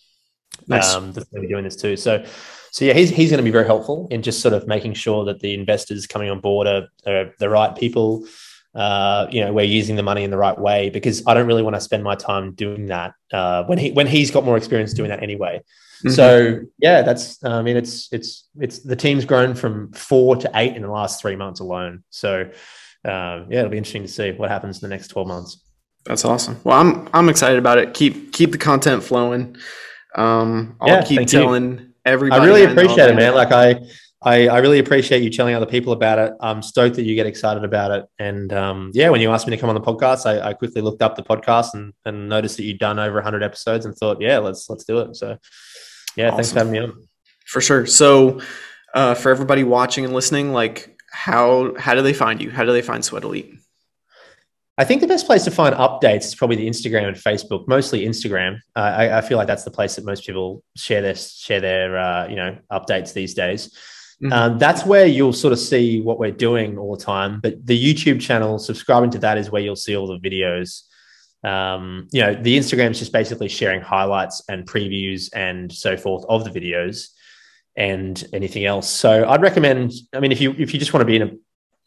Nice. Um, that's going to be doing this too. So, so yeah, he's he's going to be very helpful in just sort of making sure that the investors coming on board are, are the right people. Uh, you know, we're using the money in the right way because I don't really want to spend my time doing that uh, when he when he's got more experience doing that anyway. Mm-hmm. So yeah, that's I mean it's it's it's the team's grown from four to eight in the last three months alone. So um, yeah, it'll be interesting to see what happens in the next twelve months. That's awesome. Well, I'm I'm excited about it. Keep keep the content flowing. Um, I'll yeah, keep telling you. everybody. I really appreciate it, man. Like I, I, I, really appreciate you telling other people about it. I'm stoked that you get excited about it. And um, yeah, when you asked me to come on the podcast, I, I, quickly looked up the podcast and, and noticed that you'd done over 100 episodes and thought, yeah, let's let's do it. So yeah, awesome. thanks for having me on. For sure. So uh, for everybody watching and listening, like how how do they find you? How do they find Sweat Elite? I think the best place to find updates is probably the Instagram and Facebook, mostly Instagram. Uh, I, I, feel like that's the place that most people share their share their uh, you know updates these days. Mm-hmm. Um, that's where you'll sort of see what we're doing all the time. But the YouTube channel, subscribing to that is where you'll see all the videos. Um, you know, the Instagram is just basically sharing highlights and previews and so forth of the videos and anything else. So I'd recommend. I mean, if you if you just want to be in a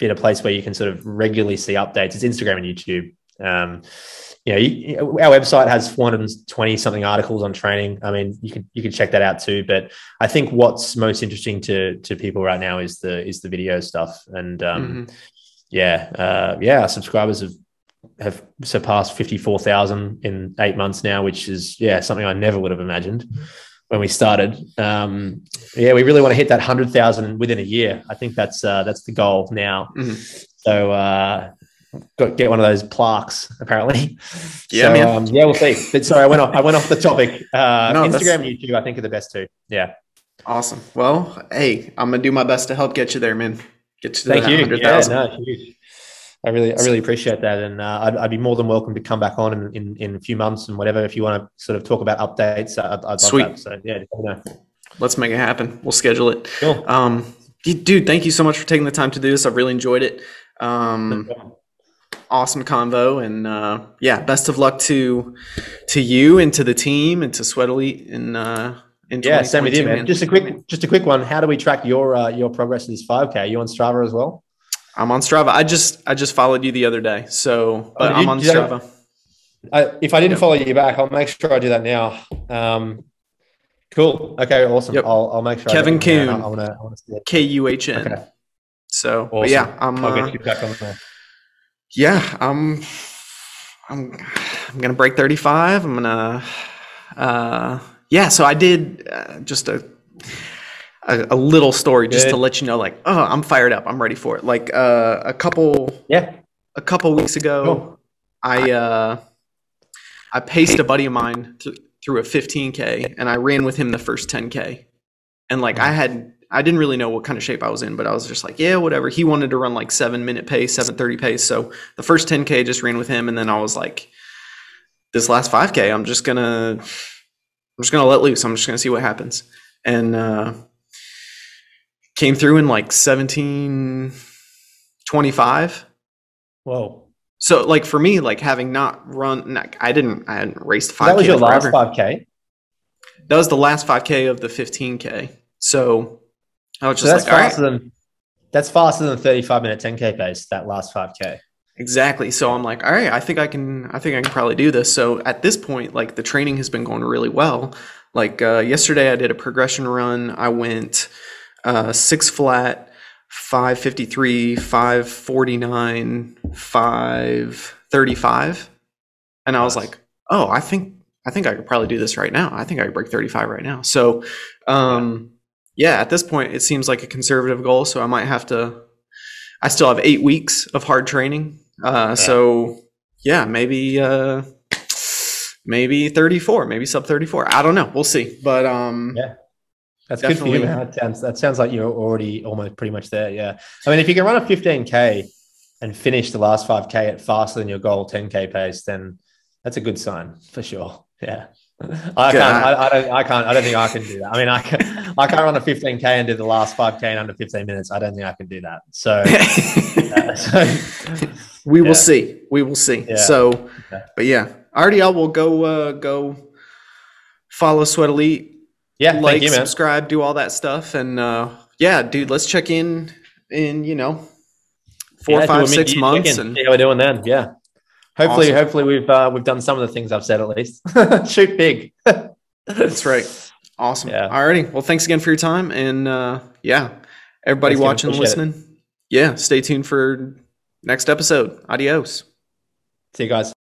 in a place where you can sort of regularly see updates. It's Instagram and YouTube. Um, you know, you, our website has 420 something articles on training. I mean, you can you can check that out too. But I think what's most interesting to to people right now is the is the video stuff. And um, mm-hmm. yeah, uh, yeah, our subscribers have have surpassed 54,000 in eight months now, which is yeah something I never would have imagined when we started. Um, yeah, we really want to hit that hundred thousand within a year. I think that's uh, that's the goal now. Mm-hmm. So uh, got get one of those plaques apparently. Yeah, so, man. Um, yeah, we'll see. But sorry, I went off. I went off the topic. Uh, no, Instagram and YouTube, I think, are the best two. Yeah. Awesome. Well, hey, I'm gonna do my best to help get you there, man. Get you to Thank you. Yeah, no, I really, I really appreciate that, and uh, I'd, I'd, be more than welcome to come back on in, in, in, a few months and whatever if you want to sort of talk about updates. I'd, I'd Sweet. That. So yeah, let's make it happen. We'll schedule it. Cool. Um, dude, thank you so much for taking the time to do this. I've really enjoyed it. Um, awesome convo and uh, yeah best of luck to to you and to the team and to sweat elite in uh in yeah same with you man. man. just a quick just a quick one how do we track your uh, your progress in this 5k Are you on strava as well i'm on strava i just i just followed you the other day so but oh, i'm on strava I, if i didn't yep. follow you back i'll make sure i do that now um cool okay awesome yep. I'll, I'll make sure kevin Kuhn, I, I wanna, k-u-h-n okay. so awesome. yeah i'm I'll get uh, you back on there yeah, I'm I'm I'm gonna break 35. I'm gonna uh, yeah. So I did uh, just a, a, a little story just Good. to let you know, like, oh, I'm fired up. I'm ready for it. Like uh, a couple yeah a couple weeks ago, cool. I uh, I paced a buddy of mine th- through a 15k, and I ran with him the first 10k, and like I had I didn't really know what kind of shape I was in, but I was just like, yeah, whatever. He wanted to run like seven minute pace, seven thirty pace. So the first 10k just ran with him, and then I was like, this last 5k, I'm just gonna, I'm just gonna let loose. I'm just gonna see what happens, and uh, came through in like 1725. Whoa. So like for me, like having not run, I didn't, I hadn't raced 5K. That was your forever. last 5K. That was the last 5K of the 15K. So I was just so that's like, faster than that's faster than 35 minute 10k pace. That last 5k. Exactly. So I'm like, all right, I think I can. I think I can probably do this. So at this point, like the training has been going really well. Like uh, yesterday, I did a progression run. I went uh, six flat, 553, 549, 535. And I was like, oh, I think I think I could probably do this right now. I think I could break 35 right now. So um, yeah, at this point, it seems like a conservative goal. So I might have to. I still have eight weeks of hard training. Uh, yeah. So yeah, maybe uh, maybe 34, maybe sub 34. I don't know. We'll see. But um, yeah. That's good for you, man. That sounds, that sounds like you're already almost pretty much there. Yeah. I mean, if you can run a 15K and finish the last 5K at faster than your goal 10K pace, then that's a good sign for sure. Yeah. I can't. I, I, don't. I can't. I don't think I can do that. I mean, I can. I can't run a 15k and do the last 5k in under 15 minutes. I don't think I can do that. So, uh, so we yeah. will see. We will see. Yeah. So, okay. but yeah, RDL will go. Uh, go follow Sweat Elite. Yeah, like, you, subscribe, do all that stuff, and uh, yeah, dude, let's check in in you know four, yeah, five, six months, and see how we're doing then. Yeah. Hopefully, awesome. hopefully we've uh, we've done some of the things I've said at least. Shoot big. That's right. Awesome. Yeah. Alrighty. Well, thanks again for your time, and uh, yeah, everybody thanks watching and listening. It. Yeah, stay tuned for next episode. Adios. See you guys.